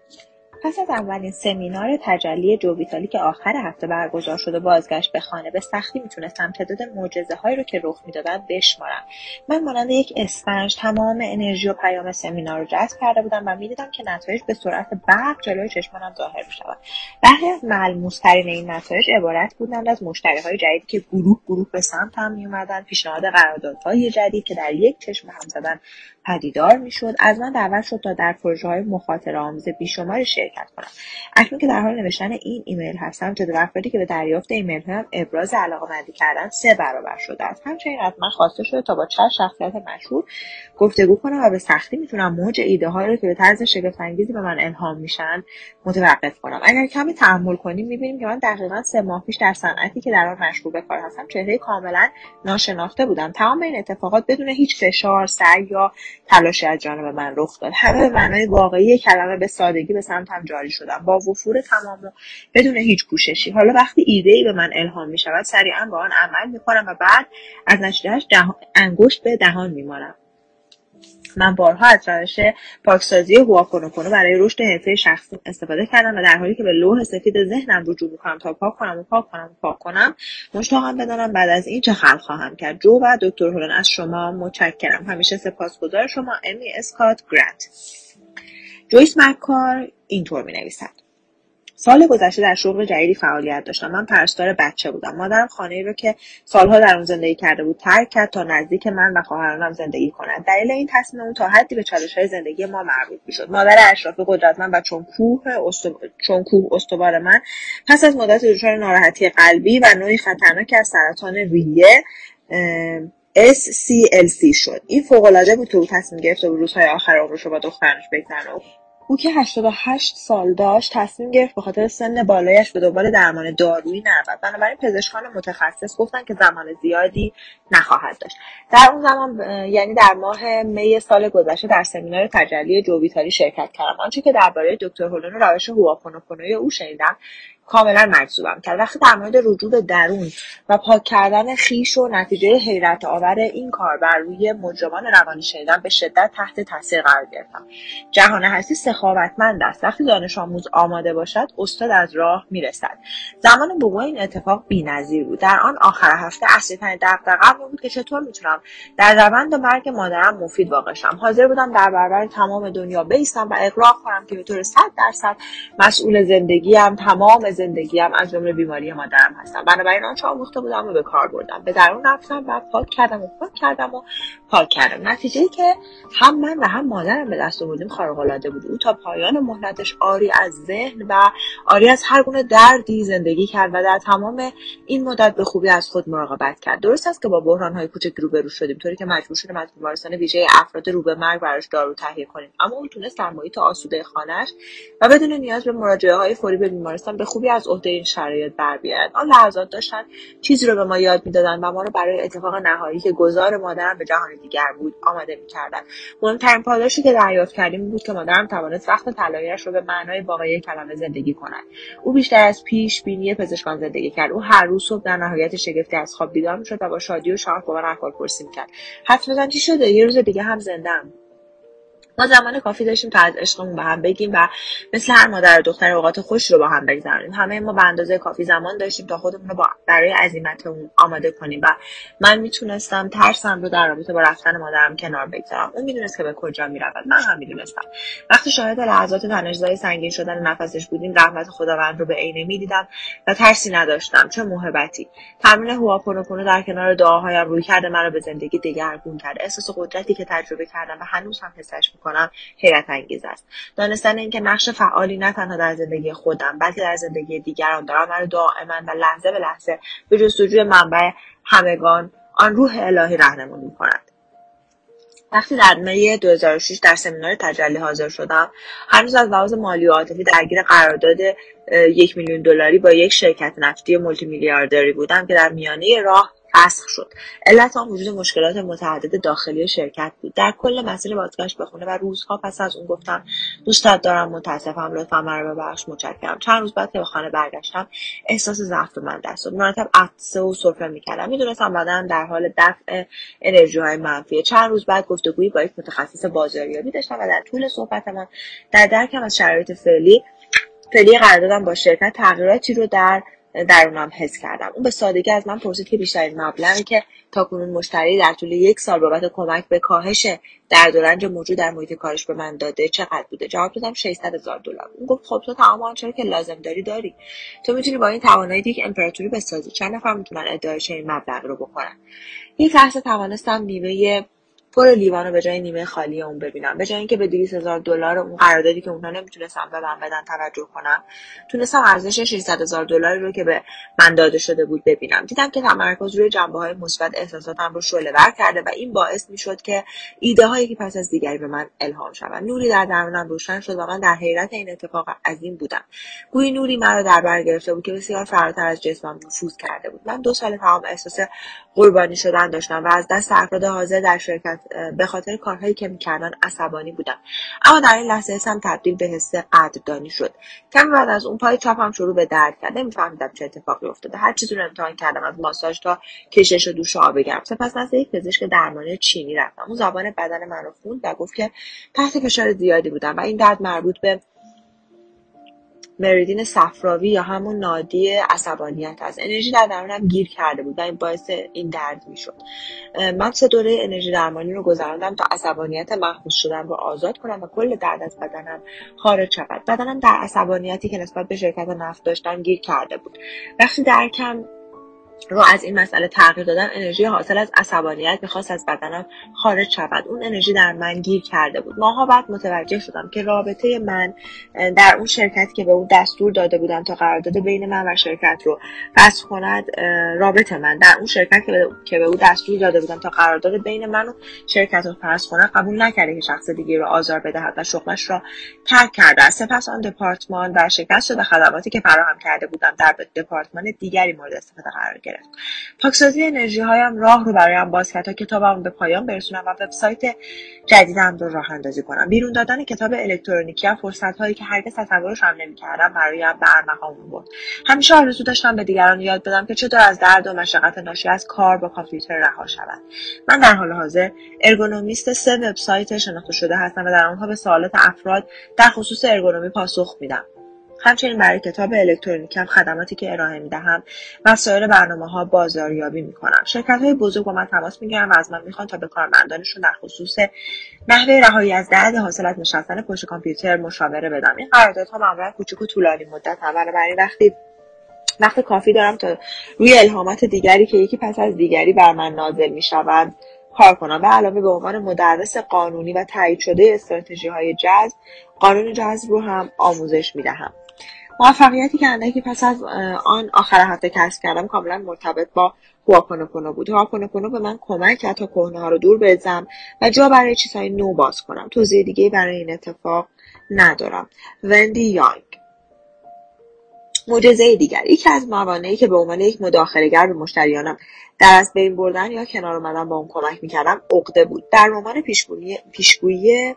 پس از اولین سمینار تجلی جوویتالی که آخر هفته برگزار شده بازگشت به خانه به سختی می‌تونستم تعداد معجزه هایی رو که رخ می‌دادن بشمارم. من مانند یک اسفنج تمام انرژی و پیام سمینار رو جذب کرده بودم و می‌دیدم که نتایج به سرعت برق جلوی چشمانم ظاهر می‌شود. برخی از ملموسترین این نتایج عبارت بودند از مشتری های جدیدی که گروه گروه به سمتم میومدن پیشنهاد قراردادهای جدید که در یک چشم هم زدن پدیدار می‌شد. از من دعوت شد تا در پروژه های مخاطره آموز بیشماری شرکت کنم. اکنون که در حال نوشتن این ایمیل هستم تعداد افرادی که به دریافت ایمیل هم ابراز علاقه کردن سه برابر شده است. همچنین از من خواسته شده تا با چند شخصیت مشهور گفتگو کنم و به سختی می‌تونم موج ایده رو که به طرز شگفت انگیزی به من الهام میشن متوقف کنم. اگر کمی تحمل کنیم می‌بینیم که من دقیقا سه ماه پیش در صنعتی که در آن مشغول به کار هستم چهره کاملا ناشناخته بودم. تمام این اتفاقات بدون هیچ فشار سعی یا تلاشی از جانب من رخ داد. همه به معنای واقعی کلمه به سادگی به سمتم جاری شدم با وفور تمام و بدون هیچ کوششی. حالا وقتی ایده ای به من الهام می شود سریعا با آن عمل می کنم و بعد از نتیجهش انگشت به دهان میمانم من بارها از روش پاکسازی هواپونوپونو برای رشد حرفه شخصی استفاده کردم و در حالی که به لوح سفید ذهنم رجوع می‌کنم تا پاک کنم و پاک کنم و پاک کنم مشتاقم بدانم بعد از این چه خلق خواهم کرد. جو و دکتر هولن از شما متشکرم. همیشه سپاسگزار شما امی اسکات گرانت. جویس مکار اینطور می نویسد سال گذشته در شغل جدیدی فعالیت داشتم. من پرستار بچه بودم. مادرم خانه ای رو که سالها در اون زندگی کرده بود ترک کرد تا نزدیک من و خواهرانم زندگی کنند. دلیل این تصمیم اون تا حدی به چالش های زندگی ما مربوط می‌شد. مادر اشرافی قدرتمند و چون کوه چون کوه استوار من پس از مدت دچار ناراحتی قلبی و نوعی خطرناک از سرطان ریه SCLC شد. این فوقالعاده بود که او تصمیم گرفت و روزهای آخر عمرش رو با دخترش بگذرونه. او که 88 سال داشت تصمیم گرفت به خاطر سن بالایش به دنبال درمان دارویی نرود. بنابراین پزشکان متخصص گفتن که زمان زیادی نخواهد داشت. در اون زمان یعنی در ماه می سال گذشته در سمینار تجلی جوویتالی شرکت کردم. آنچه که درباره دکتر هولون روش هواپونوپونوی او شنیدم کاملا مجذوبم کرد. وقتی در مورد رجوع به درون و پاک کردن خیش و نتیجه حیرت آور این کار بر روی مجرمان روانی شنیدن به شدت تحت تاثیر قرار گرفتم. جهان هستی سخاوتمند است. وقتی دانش آموز آماده باشد استاد از راه می‌رسد. زمان وقوع این اتفاق بینظیر بود. در آن آخر هفته اصلیترین دغدغهام بود که چطور می‌تونم در روند مرگ مادرم مفید واقع شم. حاضر بودم در برابر تمام دنیا بیستم و اقرار کنم که به طور صد درصد مسئول زندگیم تمام زندگیم از جمله بیماری مادرم هستم. بنابراین آنچه آموخته بودم و به کار بردم. به درون رفتم و پاک کردم و پاک کردم و پاک کردم. نتیجه که هم من و هم مادرم به دست آوردیم خارق العاده بود. او تا پایان مهلتش آری از ذهن و آری از هر گونه دردی زندگی کرد و در تمام این مدت به خوبی از خود مراقبت کرد. درست است که با بحران های کوچک روبرو شدیم طوری که مجبور شدیم از بیمارستان ویژه افراد رو به مرگ براش دارو تهیه کنیم. اما اون تونست در محیط آسوده خانهش و بدون نیاز به مراجعه های فوری به بیمارستان به خوبی از عهده این شرایط بر بیارد آن لحظات داشتن چیزی رو به ما یاد می‌دادن و ما رو برای اتفاق نهایی که گذار مادرم به جهان دیگر بود آماده می‌کردن. مهمترین پاداشی که دریافت کردیم بود که مادرم توانست وقت طلاییاش رو به معنای واقعی کلمه زندگی کند. او بیشتر از پیش بینی پزشکان زندگی کرد. او هر روز صبح در نهایت شگفتی از خواب بیدار می‌شد و با شادی و شوق با من احوال پرسی می‌کرد حدس بزن چی شده؟ یه روز دیگه هم زندم ما زمان کافی داشتیم تا از عشقمون به هم بگیم و مثل هر مادر و دختر اوقات خوش رو با هم بگذرونیم. همه ما به اندازه کافی زمان داشتیم تا خودمون رو برای عزیمتمون آماده کنیم و من می‌تونستم ترسم رو در رابطه با رفتن مادرم کنار بگذارم. اون می‌دونست که به کجا می‌رود. من هم می‌دونستم. وقتی شاهد لحظات تنشزای سنگین شدن نفسش بودیم رحمت خداوند رو به عینه می‌دیدم و ترسی نداشتم. چه محبتی. تمرین هواپونوپونو در کنار دعاهایم روی کرده مرا به زندگی دگرگون کرد. احساس قدرتی که تجربه کردم و هنوز هم حسش کنم حیرت انگیز است. دانستن اینکه نقش فعالی نه تنها در زندگی خودم بلکه در زندگی دیگران دارم مرا دائما و لحظه به لحظه به جستجوی منبع همگان آن روح الهی رهنمون می‌کند. وقتی در می 2006 در سمینار تجلی حاضر شدم هنوز از لحاظ مالی و عاطفی درگیر قرارداد یک میلیون دلاری با یک شرکت نفتی مولتی میلیاردری بودم که در میانه راه فسخ شد. علت آن وجود مشکلات متعدد داخلی شرکت بود. در کل مسیر بازگشت به خونه و روزها پس از اون گفتم دوستت دارم متاسفم لطفا مرا ببخش متشکرم. چند روز بعد که به خانه برگشتم احساس ضعف به من دست داد. مرتب عطسه و سرفه می‌کردم. می‌دونستم بدنم در حال دفع انرژی های منفیه. چند روز بعد گفتگویی با یک متخصص بازاریابی داشتم و در طول صحبت من در درکم از شرایط فعلی فعلی قرار دادم با شرکت تغییراتی رو در درونم حس کردم. اون به سادگی از من پرسید که بیشترین مبلغی که تاکنون مشتری در طول یک سال بابت کمک به کاهش درد و رنج موجود در محیط کارش به من داده چقدر بوده؟ جواب دادم 600 هزار دلار. اون گفت خب تو تمام آنچه که لازم داری داری. تو می‌تونی با این توانایی یک امپراتوری بسازی. چند نفر می‌تونن ادعای این مبلغ رو بکنن یک لحظه توانستم نیمه پر لیوانو به جای نیمه خالی اون ببینم. به جای اینکه به 200 هزار دلار اون قراردادی که اونها نمی‌تونستن به من بدن توجه کنم تونستم ارزش 600 هزار دلاری رو که به من داده شده بود ببینم. دیدم که تمرکز روی جنبه های مثبت احساساتم رو شعله ور کرده و این باعث می‌شد که ایده هایی که پس از دیگری به من الهام شوند. نوری در درونم روشن شد و من در حیرت این اتفاق عظیم بودم. گویی نوری مرا در بر گرفته بود که بسیار فراتر از جسمم نفوذ کرده بود. من دو سال تمام احساس قربانی شدن داشتم و از دست افراد حاضر در شرکت به خاطر کارهایی که می‌کردن عصبانی بودم. اما در این لحظه حسم تبدیل به حس قدردانی شد. کمی بعد از اون پای چپم شروع به درد کرد. نمیفهمیدم چه اتفاقی افتاده. هر چیزی رو امتحان کردم از ماساژ تا کشش و دوش آب گرم. سپس نزد یک پزشک درمانی چینی رفتم. اون زبان بدن من رو خوند و گفت که تحت فشار زیادی بودم و این درد مربوط به مریدین صفراوی یا همون نادی عصبانیت است انرژی در درونم گیر کرده بود و این باعث این درد می‌شد. من سه دوره انرژی درمانی رو گذراندم تا عصبانیت محبوس شدن رو آزاد کنم و کل درد از بدنم خارج شود. بدنم در عصبانیتی که نسبت به شرکت نفت داشتم گیر کرده بود. وقتی درکم رو از این مسئله تغییر دادم انرژی حاصل از عصبانیت می‌خواست از بدنم خارج شود. اون انرژی در من گیر کرده بود. ماها بعد متوجه شدم که رابطه من در اون شرکت که به اون دستور داده بودم تا قرارداد بین من و شرکت رو فسخ کند رابطه من. در اون شرکت که به او دستور داده بودم تا قرارداد بین من و شرکت رو فسخ کند قبول نکرده که شخص دیگه رو آزار بدهد و شغلش را ترک کرده سپس آن دپارتمان در شکست شده خدماتی که فراهم کرده بودم در دپارتمان دیگری مورد استفاده قرار گرفت. گرفت. پاکسازی انرژی هایم راه رو برایم باز کرد تا کتابم به پایان برسونم و وبسایت جدیدم رو راه اندازی کنم. بیرون دادن کتاب الکترونیکی فرصت هایی که هرگز تصورش هم نمی‌کردم برایم به ارمغان بود همیشه آرزو داشتم به دیگران یاد بدم که چطور از درد و مشقت ناشی از کار با کامپیوتر رها شود. من در حال حاضر ارگونومیست سه وبسایت شناخته شده هستم و در آنها به سوالات افراد در خصوص ارگونومی پاسخ میدم. همچنین برای کتاب الکترونیکم خدماتی که ارائه می‌دهم و سایر برنامه ها بازاریابی می‌کنم. شرکت های بزرگ با من تماس می‌گیرن و از من می‌خوان تا به کارمندانشون در خصوص نحوه رهایی از درد حاصل از نشستن پشت کامپیوتر مشاوره بدم. این قراردادها معمولا کوچک و طولانی مدت هم بنابراین وقتی وقت کافی دارم تا روی الهامات دیگری که یکی پس از دیگری بر من نازل می شود کار کنم. به علاوه به عنوان مدرس قانونی و تایید شده استراتژی های جذب قانون جذب رو هم آموزش می دهم موفقیتی که اندکی پس از آن آخر هفته کسب کردم کاملا مرتبط با هواپونوپونو بود. هواپونوپونو به من کمک کرد تا کهنه ها رو دور بزنم و جا برای چیزهای نو باز کنم. توضیح دیگه برای این اتفاق ندارم. وندی یانگ. معجزه دیگر. یکی از موانعی که به عنوان یک مداخلهگر به مشتریانم در از بین بردن یا کنار اومدن با اون کمک می‌کردم عقده بود. در رمان پیشگویی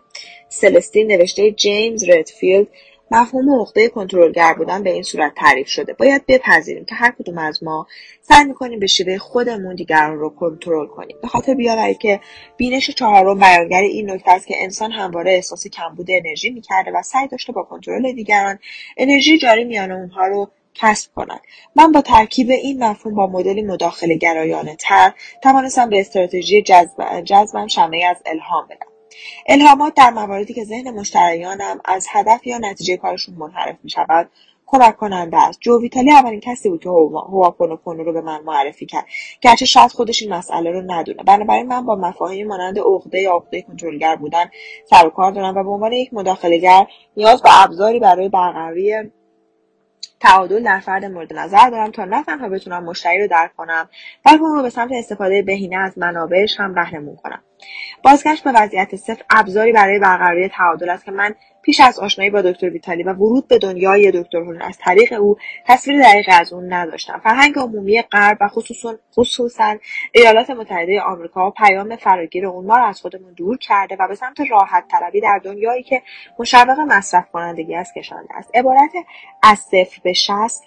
سلستین نوشته جیمز ردفیلد مفهوم عقده کنترلگر بودن به این صورت تعریف شده. باید بپذیریم که هر کدوم از ما سعی می‌کنیم به شیوه خودمون دیگران رو کنترل کنیم. به خاطر بیاورید که بینش چهارم بیانگر این نکته است که انسان همواره احساس کمبود انرژی می‌کرده و سعی داشته با کنترل دیگران انرژی جاری میان اونها رو کسب کنند من با ترکیب این مفهوم با مدلی مداخله گرایانه تر توانستم به استراتژی جذب جذبم شمه از الهام بدم. الهامات در مواردی که ذهن مشتریانم از هدف یا نتیجه کارشون منحرف می شود کمک کننده است. جو ویتالی اولین کسی بود که هواپونوپونو رو به من معرفی کرد. گرچه شاید خودش این مسئله رو ندونه. بنابراین من با مفاهیم مانند عقده یا عقده کنترلگر بودن سر و کار دارم و به عنوان یک مداخلهگر نیاز به ابزاری برای برقراری تعادل در فرد مورد نظر دارم تا نه تنها بتونم مشتری رو درک کنم بلکه رو به سمت استفاده بهینه از منابعش هم رهنمون کنم. بازگشت به وضعیت صفر ابزاری برای برقراری تعادل است که من پیش از آشنایی با دکتر ویتالی و ورود به دنیای دکتر هولن از طریق او تصویر دقیقی از اون نداشتم. فرهنگ عمومی غرب و خصوصا خصوصا ایالات متحده آمریکا پیام فراگیر اون ما را از خودمون دور کرده و به سمت راحت طلبی در دنیایی که مشوق مصرف کنندگی است کشانده است. عبارت از صفر به شست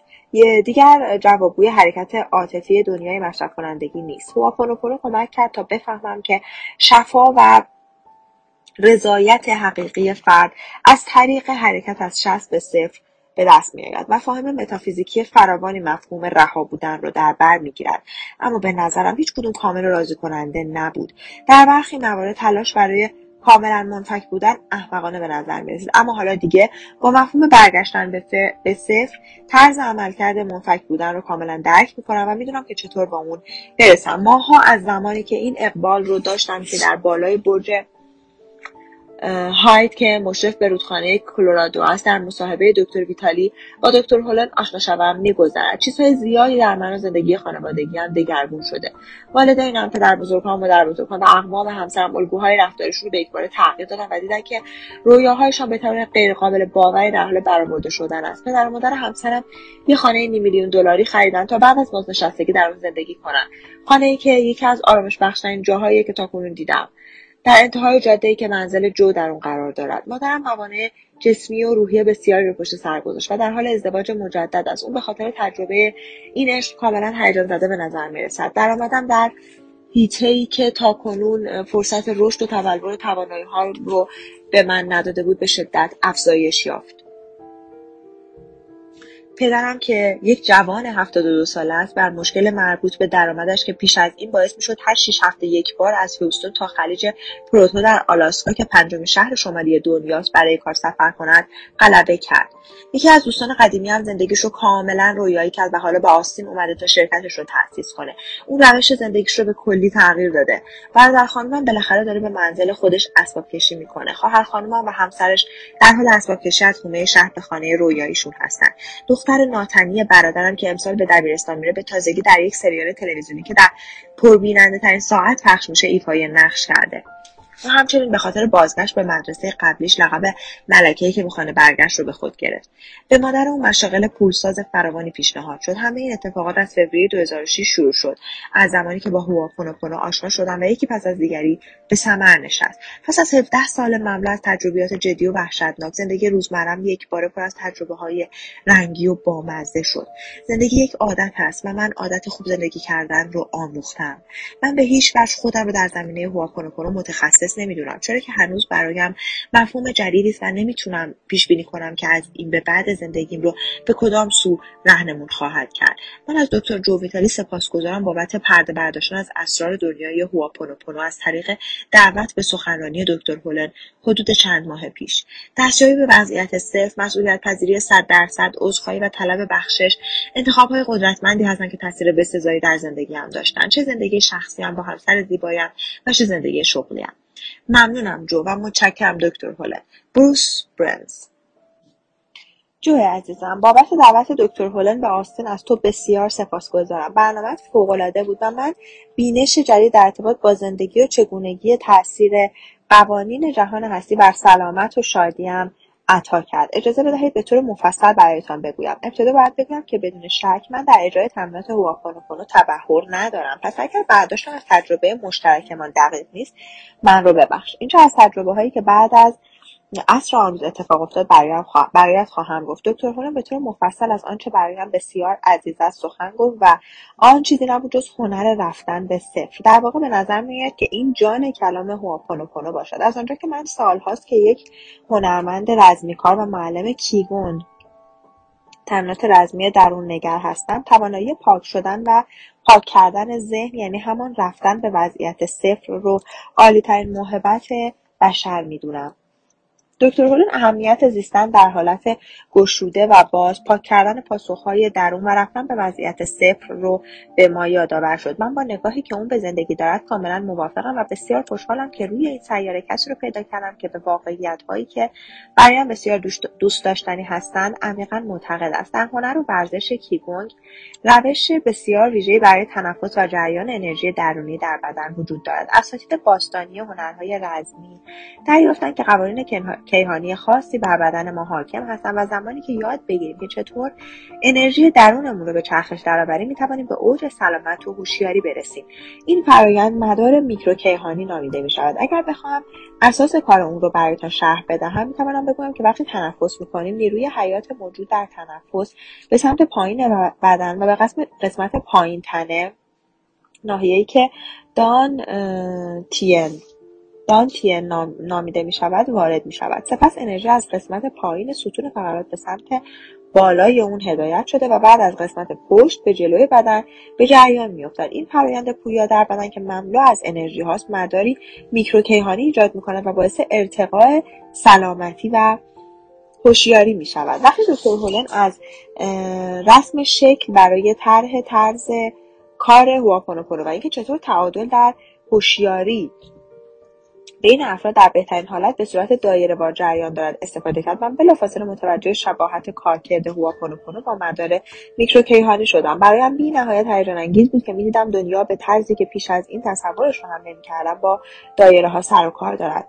دیگر جوابگوی حرکت عاطفی دنیای مصرف کنندگی نیست. هواپونوپونو کمک کرد تا بفهمم که شفا و رضایت حقیقی فرد از طریق حرکت از شست به صفر به دست میآید. مفاهیم متافیزیکی فراوانی مفهوم رها بودن را در بر می‌گیرد. اما به نظرم هیچ کدوم کامل راضی کننده نبود. در برخی موارد تلاش برای کاملا منفک بودن احمقانه به نظر می اما حالا دیگه با مفهوم برگشتن به صفر طرز عملکرد منفک بودن رو کاملا درک می‌کنم و می‌دونم که چطور با اون برسم. ماها از زمانی که این اقبال رو داشتم که در بالای برج هایت که مشرف به رودخانه کلرادو است در مصاحبه دکتر ویتالی با دکتر هولن آشنا شوم میگذرد. چیزهای زیادی در من و زندگی خانوادگی هم دگرگون شده. والدینم پدر بزرگان مادر بزرگان و اقوام همسرم الگوهای رفتارشون رو به یکباره تغییر دادن و دیدن که رویاهایشان به طور غیرقابل باوری در حال برآورده شدن است. پدر و مادر همسرم یه خانه نیم میلیون دلاری خریدن تا بعد از بازنشستگی در اون زندگی کنن. خانه ای که یکی از آرامش بخشترین جاهایی که تاکنون دیدم. در انتهای ای که منزل جو در اون قرار دارد. مادرم موانع جسمی و روحی بسیاری رو پشت سر گذاشت و در حال ازدواج مجدد است. اون به خاطر تجربه این عشق کاملا هیجان زده به نظر می‌رسد. درآمدم در هیته که تا کنون فرصت رشد و تبلور توانایی ها رو به من نداده بود به شدت افزایش یافت. پدرم که یک جوان 72 ساله است بر مشکل مربوط به درآمدش که پیش از این باعث می‌شد هر شیش هفته یک بار از هیوستون تا خلیج پروتو در آلاسکا که پنجمین شهر شمالی دنیاست برای کار سفر کند غلبه کرد. یکی از دوستان قدیمی هم زندگیش رو کاملا رویایی کرد و حالا به آستین اومده تا شرکتش رو تأسیس کنه. اون روش زندگیش رو به کلی تغییر داده. برادر خانمم بالاخره داره به منزل خودش اسباب کشی می‌کنه. خواهر خانمم و همسرش در حال اسباب کشی از خونه شهر به خانه رویاییشون هستن. دختر ناتنی برادرم که امسال به دبیرستان میره به تازگی در یک سریال تلویزیونی که در پربیننده ترین ساعت پخش میشه ایفای نقش کرده. و همچنین به خاطر بازگشت به مدرسه قبلیش لقب ملکه که می‌خوانه برگشت رو به خود گرفت. به مادر اون مشاغل پولساز فراوانی پیشنهاد شد. همه این اتفاقات از فوریه 2006 شروع شد. از زمانی که با هواپونوپونو آشنا شدم و یکی پس از دیگری به ثمر نشست. پس از 17 سال مملو از تجربیات جدی و وحشتناک زندگی روزمرم یک باره پر از تجربه های رنگی و بامزه شد. زندگی یک عادت است و من عادت خوب زندگی کردن رو آموختم. من به هیچ وجه خودم رو در زمینه هواپونوپونو متخصص تنفس نمی‌دونم. چرا که هنوز برایم مفهوم جدیدی است و نمی‌تونم پیش بینی کنم که از این به بعد زندگیم رو به کدام سو رهنمون خواهد کرد. من از دکتر جوویتالی سپاسگزارم بابت پرده برداشتن از اسرار دنیای هواپونوپونو از طریق دعوت به سخنرانی دکتر هولن حدود چند ماه پیش. دستیابی به وضعیت صفر مسئولیت پذیری صد درصد عذرخواهی و طلب بخشش انتخابهای قدرتمندی هستند که تاثیر بسزایی در زندگی هم داشتن. چه زندگی شخصی هم با همسر زیبایم و چه زندگی شغلیم ممنونم جو و متشکرم دکتر هولن بروس برنز. جو عزیزم بابت دعوت دکتر هولن به آستین از تو بسیار سپاسگزارم. برنامه فوقالعاده بود و من بینش جدید در ارتباط با زندگی و چگونگی تاثیر قوانین جهان هستی بر سلامت و شادیم. عطا کرد. اجازه بدهید به طور مفصل برایتان بگویم. ابتدا باید بگویم که بدون شک من در اجرای تمرینات هواپونوپونو تبهر ندارم. پس اگر برداشتم از تجربه مشترکمان دقیق نیست من رو ببخش. اینجا از تجربه هایی که بعد از عصر آن روز اتفاق افتاد برایت خواهم گفت. دکتر هولن به طور مفصل از آنچه برایم بسیار عزیز است سخن گفت و آن چیزی نبود جز هنر رفتن به صفر. در واقع به نظر میآید که این جان کلام هواپونوپونو باشد. از آنجا که من سالهاست که یک هنرمند رزمیکار و معلم کیگون تمرینات رزمی درون نگر هستم توانایی پاک شدن و پاک کردن ذهن یعنی همان رفتن به وضعیت صفر رو عالیترین محبت بشر می‌دونم. دکتر هولن اهمیت زیستن در حالت گشوده و باز پاک کردن پاسخهای درون و رفتن به وضعیت صفر رو به ما یادآور شد. من با نگاهی که اون به زندگی دارد کاملا موافقم و بسیار خوشحالم که روی این سیاره کسی رو پیدا کردم که به واقعیت هایی که برایم بسیار دوست داشتنی هستند عمیقا معتقد است. در هنر و ورزش کیگونگ روش بسیار ویژهای برای تنفس و جریان انرژی درونی در بدن وجود دارد. اساتید باستانی هنرهای رزمی دریافتند که قوانین کیهانی خاصی بر بدن ما حاکم هستن و زمانی که یاد بگیریم که چطور انرژی درونمون رو به چرخش درآوریم می‌توانیم به اوج سلامت و هوشیاری برسیم. این فرایند مدار میکروکیهانی نامیده می شود اگر بخواهم اساس کار اون رو برایتان شرح بدهم می‌توانم بگویم که وقتی تنفس می‌کنیم نیروی حیات موجود در تنفس به سمت پایین بدن و به قسمت, قسمت پایین تنه ناحیه‌ای که دان تین دانتین نامیده می شود وارد می شود. سپس انرژی از قسمت پایین ستون فقرات به سمت بالای اون هدایت شده و بعد از قسمت پشت به جلوی بدن به جریان میافتد این فرایند پویا در بدن که مملو از انرژی هاست مداری میکروکیهانی ایجاد می‌کند و باعث ارتقاء سلامتی و هوشیاری می شود وقتی دکتر هولن از رسم شکل برای طرح طرز کار هواپونوپونو و اینکه چطور تعادل در هوشیاری بین افراد در بهترین حالت به صورت دایره وار جریان دارد استفاده کرد من بلافاصله متوجه شباهت کارکرد هواپونوپونو با مدار میکروکیهانی شدم برایم بی نهایت هیجان انگیز بود که می‌دیدم دنیا به طرزی که پیش از این تصورش رو هم نمی‌کردم با دایره ها سر و کار دارد.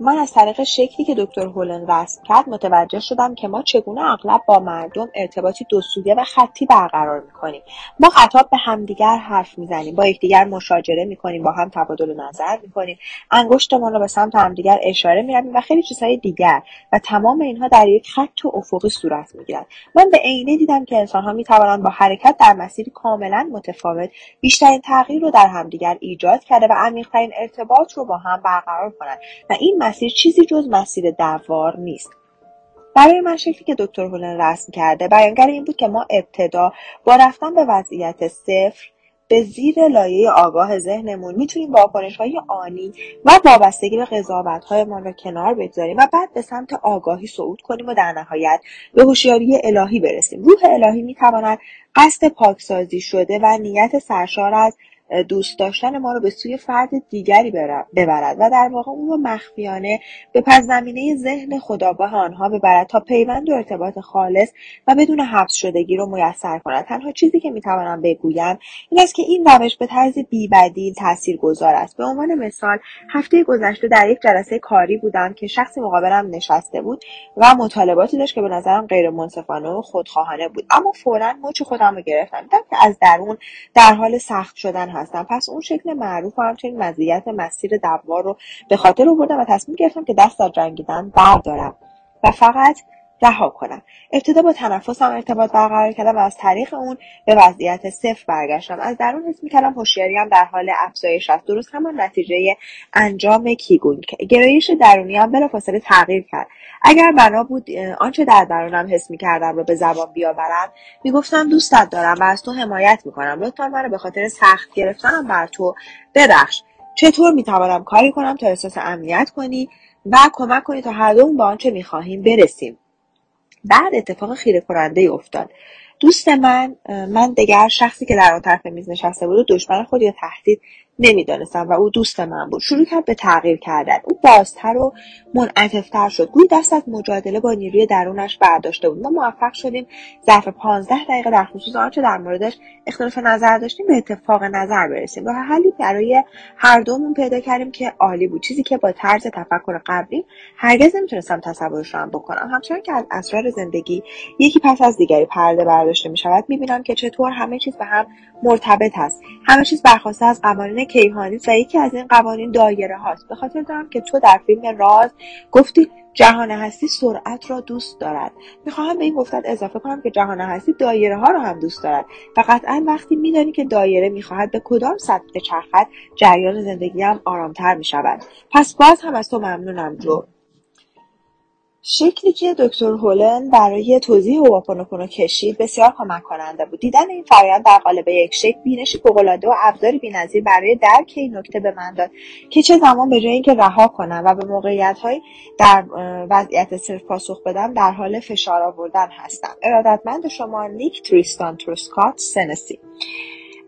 من از طریق شکلی که دکتر هولن رسم کرد متوجه شدم که ما چگونه اغلب با مردم ارتباطی دوسویه و خطی برقرار می‌کنیم. ما خطاب به همدیگر حرف می‌زنیم با یکدیگر مشاجره می‌کنیم با هم تبادل نظر می‌کنیم. انگشتمان را به سمت همدیگر اشاره می‌رویم و خیلی چیزهای دیگر و تمام اینها در یک خط و افقی صورت می‌گیرد. من به عینه دیدم که انسانها می‌توانند با حرکت در مسیری کاملا متفاوت بیشترین تغییر رو در همدیگر ایجاد کرده و عمیقترین ارتباط رو با هم برقرار کنند. و این مسیر چیزی جز مسیر دوار نیست. برای من شکلی که دکتر هولن رسم کرده بیانگر این بود که ما ابتدا با رفتن به وضعیت صفر به زیر لایه آگاه ذهنمون می‌تونیم واکنش های آنی و وابستگی به قضاوت هایمان را کنار بگذاریم و بعد به سمت آگاهی صعود کنیم و در نهایت به هوشیاری الهی برسیم. روح الهی می‌تواند قصد پاکسازی شده و نیت سرشار از دوست داشتن ما رو به سوی فرد دیگری ببرد. و در واقع اون رو مخفیانه به پس زمینه ذهن خداگاه آنها ببرد تا پیوند و ارتباط خالص و بدون حبس شدگی رو میسر کند. تنها چیزی که می‌توانم بگویم این است که این روش به طرز بیبدیل تأثیر گذار است. به عنوان مثال هفته گذشته در یک جلسه کاری بودم که شخصی مقابلم نشسته بود و مطالباتی داشت که به نظرم غیر منصفانه و خودخواهانه بود. اما فورا مچ خودم رو گرفتم. دیدم که از درون در حال سخت شدن هستم. پس اون شکل معروف و همچنین مزیت مسیر دوار رو به خاطر آوردم و تصمیم گرفتم که دست از جنگیدن بردارم. و فقط رها کنم. ابتدا با تنفسم ارتباط برقرار کردم و از طریق اون به وضعیت صفر برگشتم. از درون حس می‌کردم هوشیاریم در حال افزایش است. درست همان نتیجه انجام کیگون گرایش درونیم بلافاصله تغییر کرد. اگر بنا بود آنچه در درونم حس می‌کردم را به زبان بیاورم می‌گفتم دوستت دارم و از تو حمایت می‌کنم. لطفا مرا به خاطر سخت گرفتنم بر تو ببخش. چطور می‌توانم کاری کنم تا احساس امنیت کنی و کمک کنی تا هر دومون به آنچه می‌خواهیم برسیم؟ بعد اتفاق خیره کننده افتاد. دوست من من دگر شخصی که در آن طرف میز نشسته بود و دشمن خود یا تهدید نمی‌دانستم و او دوست من بود. شروع کرد به تغییر کردن. او بازتر و منعطفتر شد. گویی دست از مجادله با نیروی درونش برداشته بود. ما موفق شدیم ظرف پانزده دقیقه در خصوص آنچه در موردش اختلاف نظر داشتیم به اتفاق نظر برسیم. راه حلی برای هر دومون پیدا کردیم که عالی بود. چیزی که با طرز تفکر قبلی هرگز نمی‌تونستم تصورش هم بکنم. همچنان که از اسرار زندگی یکی پس از دیگری پرده برداشته می شود می‌بینم که چطور همه چیز به هم مرتبط است. همه چیز برخواسته از قوانین کیهانی و یکی از این قوانین دایره هاست. به خاطر دارم که تو در فیلم راز گفتی جهان هستی سرعت را دوست دارد. می‌خواهم به این گفتن اضافه کنم که جهان هستی دایره ها را هم دوست دارد و قطعا وقتی میدانی که دایره می‌خواهد به کدام سطح بچرخد جریان زندگی هم آرامتر می‌شود. پس باز هم از تو ممنونم جو. شکلی که دکتر هولن برای توضیح هواپونوپونو کشید بسیار کمک کننده بود. دیدن این فرایند در قالب یک شکل بینشی فوقالعاده و ابزاری بینظیر برای درک این نکته به من داد که چه زمان به جای اینکه رها کنم و به موقعیت های در وضعیت صرف پاسخ بدم در حال فشار آوردن هستم. ارادتمند شما نیک تریستان تروسکات سنسی.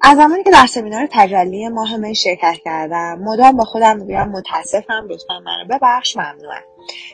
از زمانی که در سمینار تجلی ماه می شرکت کردم مدام با خودم می‌گویم متاسفم لطفا منو ببخش ممنونم.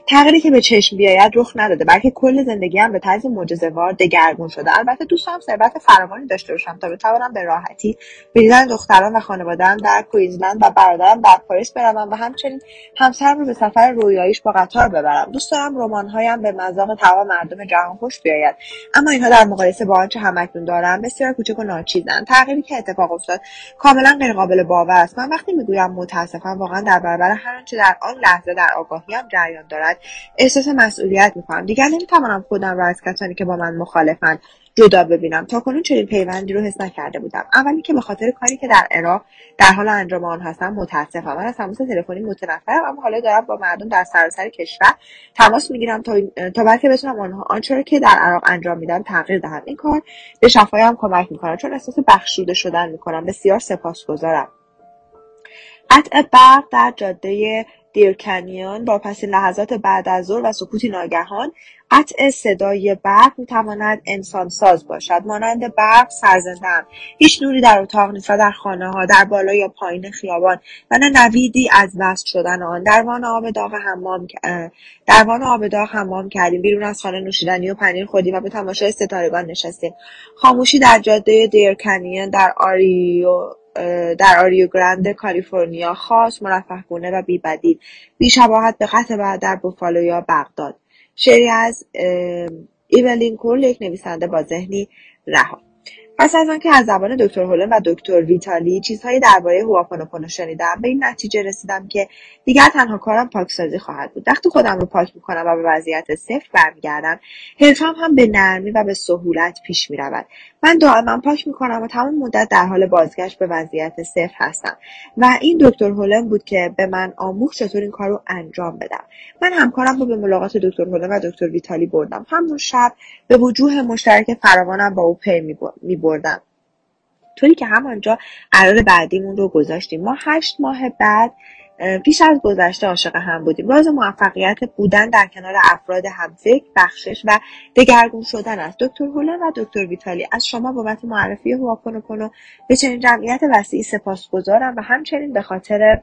تغییری که به چشم بیاید رخ نداده بلکه کل زندگی هم به طرز معجزه‌وار دگرگون شده. البته دوست دارم ثروت فراوانی داشته باشم تا بتوانم به راحتی به دیدن دختران و خانوادهام در کویزلند و برادرم در پاریس بروم و همچنین همسرم رو به سفر رویاییش با قطار ببرم. دوست دارم رمانهایم به مذاق تمام مردم جهان خوش بیاید. اما اینها در مقایسه با آنچه همکنون دارم بسیار کوچک و ناچیزند. تغییری که اتفاق افتاد کاملا غیرقابل باور است. من وقتی می‌گویم متاسفم واقعا در برابر هر آنچه در آن لحظه در آگاهیم جریان دارد. احساس مسئولیت می‌کنم. دیگر نمی‌توانم خودم را از کسانی که با من مخالفند جدا ببینم. تا کنون چنین پیوندی رو حس نکرده بودم. اولی که به خاطر کاری که در عراق در حال انجام آن هستم متاسفم. من از تماس تلفنی متنفرم اما حالا دارم با مردم در سراسر کشور تماس می‌گیرم تا تا بلکه بتونم آنها آنچه که در عراق انجام میدم تغییر دهم. این کار به شفایم کمک می‌کنه چون احساس بخشوده شدن می‌کنم. بسیار سپاسگزارم. قطع برق در جاده دیرکنیان با پس لحظات بعد از ظهر و سکوتی ناگهان قطع صدای برق می‌تواند انسانساز باشد. مانند برق سرزندهام هیچ نوری در اتاق نیست و در خانه ها در بالا یا پایین خیابان. و نه نویدی از وصل شدن آن. در وان آب داغ حمام در وان آب داغ حمام کردیم. بیرون از خانه نوشیدنی و پنیر خودیم و به تماشای ستارگان نشستیم. خاموشی در جاده دیرکنیان در آریو در آریو گرند کالیفرنیا خاص مرفهگونه و بیبدیل. بیشباهت به قطع بعد در بوفالو یا بغداد. شعری از ایولین کول یک نویسنده با ذهنی رها. پس از آنکه از زبان دکتر هولن و دکتر ویتالی چیزهایی درباره هواپونوپونو شنیدم به این نتیجه رسیدم که دیگر تنها کارم پاکسازی خواهد بود. وقتی خودم رو پاک می‌کنم و به وضعیت صفر برمیگردم حرفم هم به نرمی و به سهولت پیش می‌رود. من دائما پاک می‌کنم و تمام مدت در حال بازگشت به وضعیت صفر هستم. و این دکتر هولن بود که به من آموخت چطور این کار رو انجام بدم. من همکارم رو به ملاقات دکتر هولن و دکتر ویتالی بردم. همون شب به وجوه مشترک فراوانم با او پی می بردم طوری که همانجا قرار بعدیمون رو گذاشتیم. ما هشت ماه بعد پیش از گذشته عاشق هم بودیم. راز موفقیت بودن در کنار افراد همفکر بخشش و دگرگون شدن است. دکتر هولن و دکتر ویتالی از شما بابت معرفی هواپونوپونو به چنین جمعیت وسیعی سپاسگزارم و همچنین به خاطر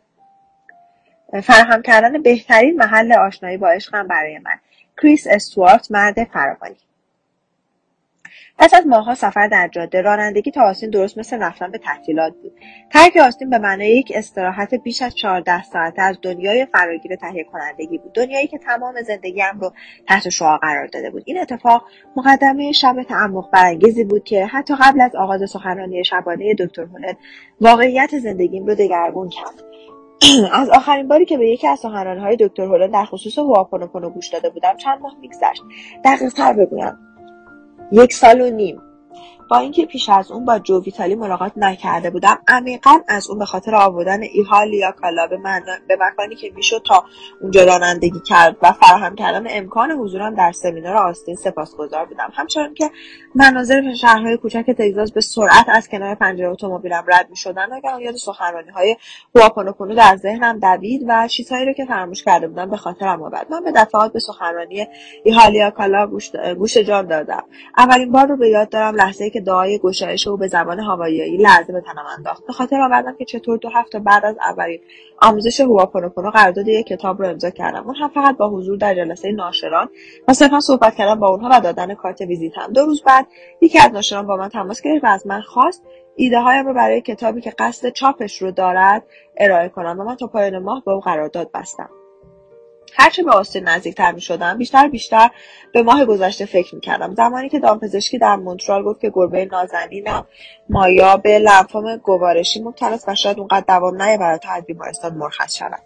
فراهم کردن بهترین محل آشنایی با عشقم برای من. کریس استوارت مرد فراوانی. پس از ماهها سفر در جاده رانندگی تا آستین درست مثل رفتن به تعطیلات بود. ترک آستین به معنای یک استراحت بیش از چهارده ساعته از دنیای فراگیر تهیه کنندگی بود. دنیایی که تمام زندگیم رو تحت شعا قرار داده بود. این اتفاق مقدمه شب تعمق برانگیزی بود که حتی قبل از آغاز سخنرانی شبانه دکتر هولن واقعیت زندگیم رو دگرگون کرد. از آخرین باری که به یکی از های دکتر هولن در خصوص هواپونوپونو گوش داده بودم چند ماه میگذشت. دقیقتر بگویم. یک سال و نیم. با اینکه پیش از اون با جو ویتالی ملاقات نکرده بودم عمیقا از اون به خاطر آوردن ایحال یا کالا به, من... به مکانی که می‌شد تا اونجا رانندگی کرد و فراهم کردن امکان حضورم در سمینار آستین سپاسگزار بودم. همچنان که مناظر شهرهای کوچک تگزاس به سرعت از کنار پنجره اتومبیلم رد می‌شدن و یاد سخنرانی های هواپونوپونو در ذهنم دوید و چیزهایی رو که فراموش کرده بودم به خاطرم آورد. من به دفعات به سخنرانی ایحالیا کالا گوش, گوش جان دادم. اولین بار رو به یاد دارم لحظه دعای گشایش او به زبان هاواییایی لرزه به تنم انداخت. به خاطر آوردم که چطور دو هفته بعد از اولین آموزش هواپونوپونو قرارداد یک کتاب رو امضا کردم. اون هم فقط با حضور در جلسه ناشران و صرفا صحبت کردن با اونها و دادن کارت ویزیتم. دو روز بعد یکی از ناشران با من تماس گرفت و از من خواست ایده هایم رو برای کتابی که قصد چاپش رو دارد ارائه کنم و من تا پایان ماه به او قرارداد بستم. هرچه به آستین نزدیکتر می شدم بیشتر بیشتر به ماه گذشته فکر می کردم زمانی که دامپزشکی در مونترال گفت که گربه نازنین مایا به لنفوم گوارشی مبتلاست و شاید اونقدر دوام نیاورد تا از بیمارستان مرخص شود.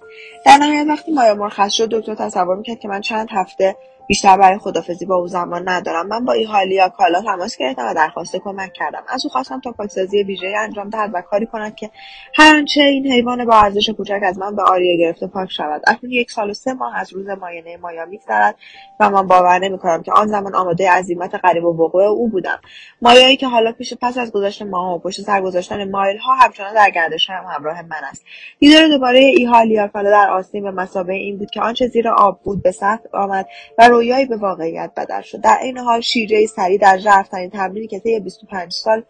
در نهایت وقتی مایا مرخص شد دکتر تصور می‌کرد که من چند هفته بیشتر برای خدافزی با او زمان ندارم. من با ایحالیا کالا تماس گرفتم و درخواست کمک کردم. از او خواستم تا پاکسازی ویژه انجام دهد و کاری کند که هر آنچه این حیوان با ارزش کوچک از من به آریه گرفته پاک شود. اکنون یک سال و سه ماه از روز ماینه مایا میگذرد و من باور نمی‌کنم که آن زمان آماده عزیمت قریب و وقوع او بودم. مایایی که حالا پیش پس از گذشت ماه و پشت سر گذاشتن ها همچنان در گردش هم همراه من است. دیدار دوباره ایحالیا کالا در آستین به مسابقه این بود که آنچه زیر آب بود به سطح آمد و رویایی به واقعیت بدل شد. در این حال شیرجه سری در ژرفترین تمرینی که طی 25 سال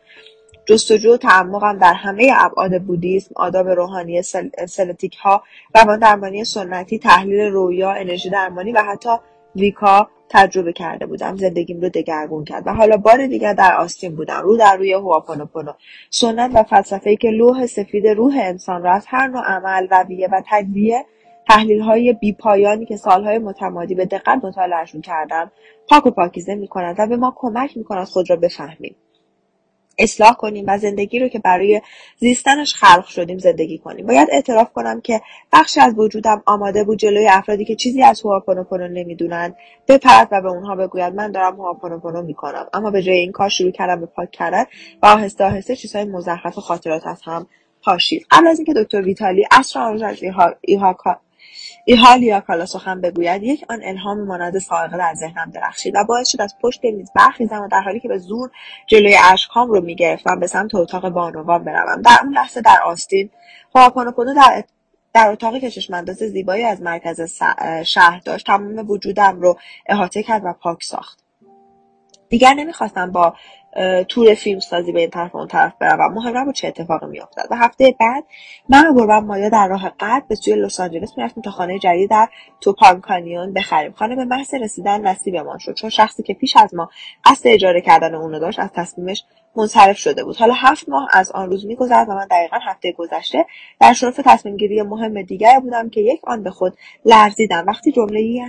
جستجو و تعمقم در همه ابعاد بودیسم آداب روحانی سلتیک ها روان درمانی سنتی تحلیل رویا انرژی درمانی و حتی ویکا تجربه کرده بودم. زندگیم رو دگرگون کرد و حالا بار دیگر در آستین بودم. رو در روی هواپونوپونو سنت و فلسفه که لوح سفید روح انسان را از هر نوع عمل رویه و تجزیه های بیپایانی که سالهای متمادی به دقت مطالعهشون کردم پاک و پاکیزه می‌کنند و به ما کمک می‌کنند خود را بفهمیم. اصلاح کنیم و زندگی رو که برای زیستنش خلق شدیم زندگی کنیم. باید اعتراف کنم که بخشی از وجودم آماده بود جلوی افرادی که چیزی از هواپونوپونو نمی‌دونند بپرد و به اونها بگوید من دارم هواپونوپونو می‌کنم. اما به جای این کار شروع کردم به پاک کردن و آهسته آهسته چیزهای مزخرف خاطرات از هم پاشید. قبل از اینکه دکتر ویتالی اصر آن از یا کالا سخن بگوید یک آن الهام مانند سائقه در ذهنم درخشید و باعث شد از پشت میز برخیزم و در حالی که به زور جلوی اشکهام رو می‌گرفتم به سمت اتاق بانوان بروم. در اون لحظه در آستین هواپونوپونو در در اتاقی که چشمانداز زیبایی از مرکز شهر داشت. تمام وجودم رو احاطه کرد و پاک ساخت. دیگر نمی‌خواستم با تور فیلم سازی به این طرف اون طرف بروم مهم نبود چه اتفاقی میافتد و هفته بعد من و گربم مایا در راه قرد به سوی لس آنجلس می‌رفتیم تا خانه جدید در توپان کانیون بخریم. خانه به محض رسیدن نصیبمان شد. چون شخصی که پیش از ما قصد اجاره کردن اونو داشت از تصمیمش منصرف شده بود. حالا هفت ماه از آن روز میگذرد و من دقیقا هفته گذشته در شرف تصمیم گیری مهم دیگری بودم که یک آن به خود لرزیدم. وقتی جمله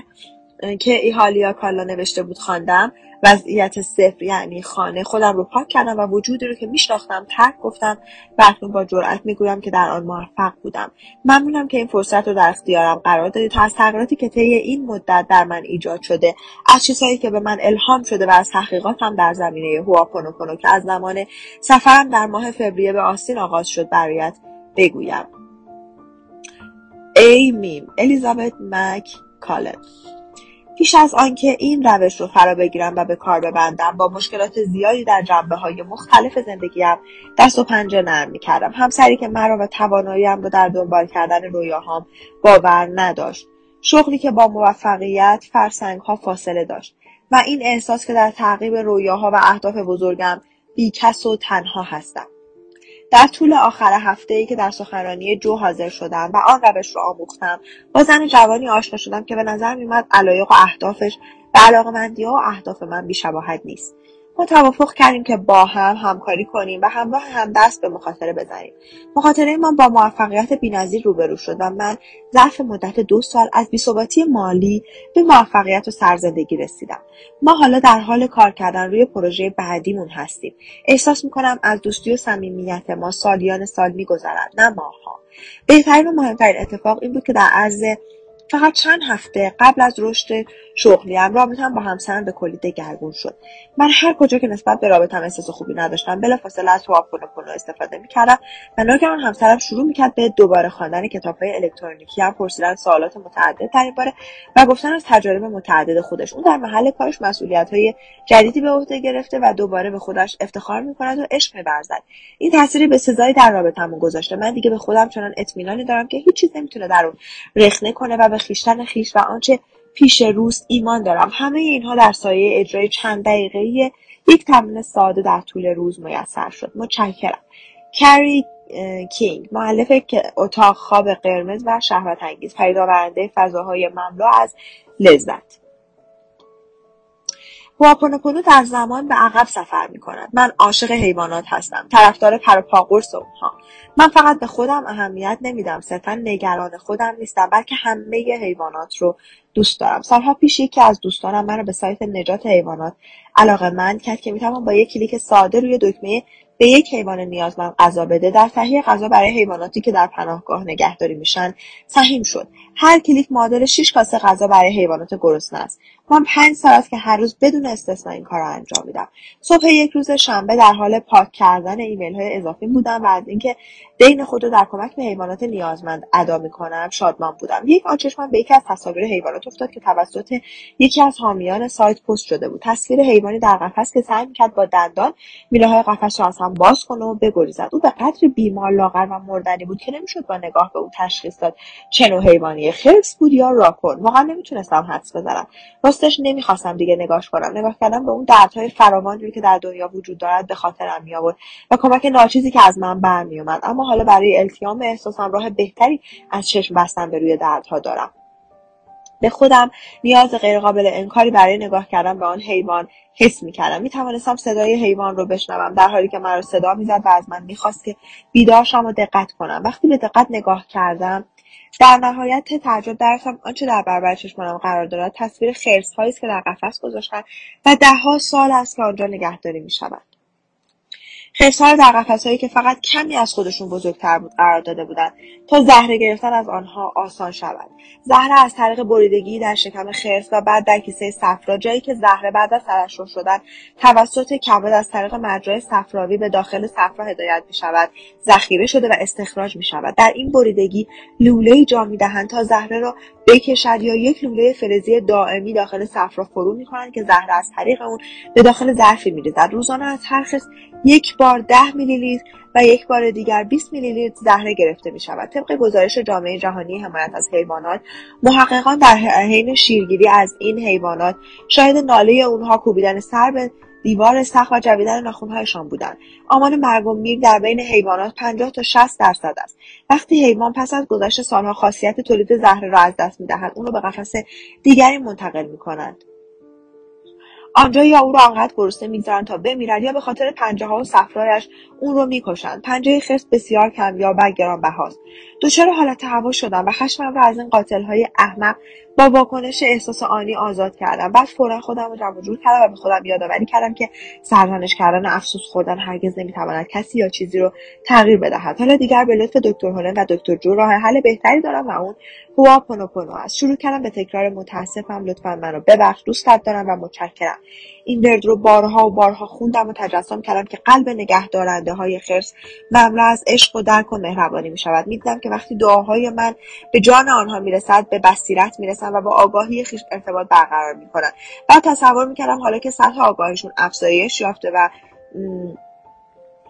که ایهالیا کالا نوشته بود خواندم. وضعیت صفر یعنی خانه خودم رو پاک کردم و وجودی رو که میشناختم ترک گفتم. و اکنون با جرأت می‌گویم که در آن موفق بودم. ممنونم که این فرصت رو در اختیارم قرار دادید. تا از تغییراتی که طی این مدت در من ایجاد شده از چیزهایی که به من الهام شده و از تحقیقاتم در زمینه هواپونوپونو که از زمان سفرم در ماه فوریه به آستین آغاز شد برایت بگویم. ای میم الیزابت مک کالن پیش از آنکه این روش رو فرا بگیرم و به کار ببندم با مشکلات زیادی در جنبه های مختلف زندگیم دست و پنجه نرم می‌کردم. همسری که مرا و تواناییم رو در دنبال کردن رویاهام باور نداشت. شغلی که با موفقیت فرسنگ ها فاصله داشت و این احساس که در تعقیب رویاها و اهداف بزرگم بیکس و تنها هستم. در طول آخر هفته ای که در سخنرانی جو حاضر شدم و آن روش رو آموختم با زن جوانی آشنا شدم که به نظر میومد علایق و اهدافش به علاقمندی و اهداف من بیشباهت نیست. ما توافق کردیم که با هم همکاری کنیم و همراه هم دست به مخاطره بزنیم. مخاطره ما با موفقیت بینظیر روبرو شد و من ظرف مدت دو سال از بیثباتی مالی به موفقیت و سرزندگی رسیدم. ما حالا در حال کار کردن روی پروژه بعدیمون هستیم. احساس می‌کنم از دوستی و صمیمیت ما سالیان سال میگذرد نه ماهها. بهترین و مهمترین اتفاق این بود که در عرض فقط چند هفته قبل از رشد شغلیم رابطم با همسرم به کلی دگرگون شد. من هر کجا که نسبت به رابطم احساس خوبی نداشتم بلافاصله از هواپونوپونو استفاده می‌کردم. و ناگهان همسرم شروع می‌کرد به دوباره خواندن کتابهای الکترونیکی هم پرسیدن سوالات متعدد در باره و گفتن از تجارب متعدد خودش. اون در محل کارش مسئولیت های جدیدی به عهده گرفته و دوباره به خودش افتخار می‌کند و عشق میورزد. این تاثیری به سزایی در رابطمون گذاشته. من دیگه به خودم چنان اطمینانی دارم که هیچ چیز نمی‌تونه در اون رخنه کنه و به خویشتن خویش و آنچه پیش روز ایمان دارم. همه اینها در سایه اجرای چند دقیقه یک تمرین ساده در طول روز میسر شد. متشکرم. کری کینگ معلف اتاق خواب قرمز و شهوت انگیز پیداورنده فضاهای مملو از لذت. هواپونوپونو در زمان به عقب سفر می کند. من عاشق حیوانات هستم. طرفدار پر و اونها. من فقط به خودم اهمیت نمیدم. صرفا نگران خودم نیستم بلکه همه حیوانات رو دوست دارم. سالها پیش یکی از دوستانم من رو به سایت نجات حیوانات علاقه‌مند کرد که می‌توان با یک کلیک ساده روی دکمه به یک حیوان نیازمند غذا بده در تهیه غذا برای حیواناتی که در پناهگاه نگهداری میشن سهیم شد هر کلیک معادل 6 کاسه غذا برای حیوانات گرسنه است من پنج سال است که هر روز بدون استثنا این کار را انجام میدم. صبح یک روز شنبه در حال پاک کردن ایمیل های اضافی بودم و از اینکه دین خود را در کمک به حیوانات نیازمند ادا می‌کنم شادمان بودم. یک آن چشمم به یکی از تصاویر حیوانات افتاد که توسط یکی از حامیان سایت پست شده بود. تصویر حیوانی در قفس که سعی می‌کرد با دندان میله های قفس را از هم باز کنه و بگریزد. او به قدری بیمار لاغر و مردنی بود که نمی‌شد با نگاه به او تشخیص داد چه نوع حیوانی خرس بود یا راکون واقعا نمی‌تونستم حدس بزنم. راستش نمی‌خواستم دیگه نگاش کنم. نگاه کردم به اون دردهای فراوانی که در دنیا وجود دارد به خاطرم میآورد و کمک ناچیزی که از من برمیومد اما حالا برای التیام احساسم راه بهتری از چشم بستن به روی دردها دارم. به خودم نیاز غیرقابل انکاری برای نگاه کردن به آن حیوان حس می‌کردم. می‌توانستم صدای حیوان رو بشنوم در حالی که مرا صدا می‌زد و از من می‌خواست که بیدارشم و دقت کنم. وقتی به دقت نگاه کردم در نهایت تعجب دریافتم آنچه در برابر چشمانم قرار دارد تصویر خرسهایی است که در قفس گذاشتند و دهها سال است که آنجا نگهداری می‌شوند خرسها در قفسهایی که فقط کمی از خودشون بزرگتر بود قرار داده بودند تا زهره گرفتن از آنها آسان شود. زهره از طریق بریدگی در شکم خرس و بعد در کیسه صفرا جایی که زهره بعد از ترشح شدن توسط کبد از طریق مجرای صفراوی به داخل صفرا هدایت می شود ذخیره شده و استخراج می شود در این بریدگی لوله جا می دهند تا زهره را بکشد یا یک لوله فلزی دائمی داخل صفرا فرو می کنند که زهره از طریق اون به داخل ظرفی می ریزد روزانه از هر خرس یک بار ده میلی لیتر و یک بار دیگر 20 میلی لیتر زهره گرفته می شود. طبق گزارش جامعه جهانی حمایت از حیوانات محققان در حین شیرگیری از این حیوانات شاهد ناله اونها کوبیدن سر به دیوار سخت و جویدن ناخونهایشان بودند. آمار مرگ و میر در بین حیوانات 50 تا 60 درصد است. وقتی حیوان پس از گذشت سالها خاصیت تولید زهره را از دست می‌دهد اون را به قفس دیگری منتقل می‌کنند آنجا یا او را آنقدر گرسنه می‌گذارند تا بمیرد یا به خاطر پنجه ها و صفرایش اون رو می‌کشند پنجه خرس بسیار کم یا و گرانبهاست دچار حالت هوا شدم و خشمم را از این قاتل های احمق با واکنش احساس آنی آزاد کردم. بعد فورا خودم رو جمع جور کردم و به خودم یادآوری کردم که سرزنش کردن و افسوس خوردن هرگز نمی‌تواند کسی یا چیزی رو تغییر بدهد. حالا دیگر به لطف دکتر هولن و دکتر جو راه حل بهتری دارم و اون هواپونوپونو است. شروع کردم به تکرار متاسفم. لطفا منو ببخش. دوستت دارم و متشکرم. این ورد رو بارها و بارها خوندم و تجسم کردم که قلب نگهدارنده های خرس مملو از عشق و درک و مهربانی می شود می‌دیدم که وقتی دعاهای من به جان آنها می‌رسد به بصیرت می‌رسن و با آگاهی خیش ارتباط برقرار می‌کنن. و تصور می‌کردم حالا که سطح آگاهیشون افزایش یافته و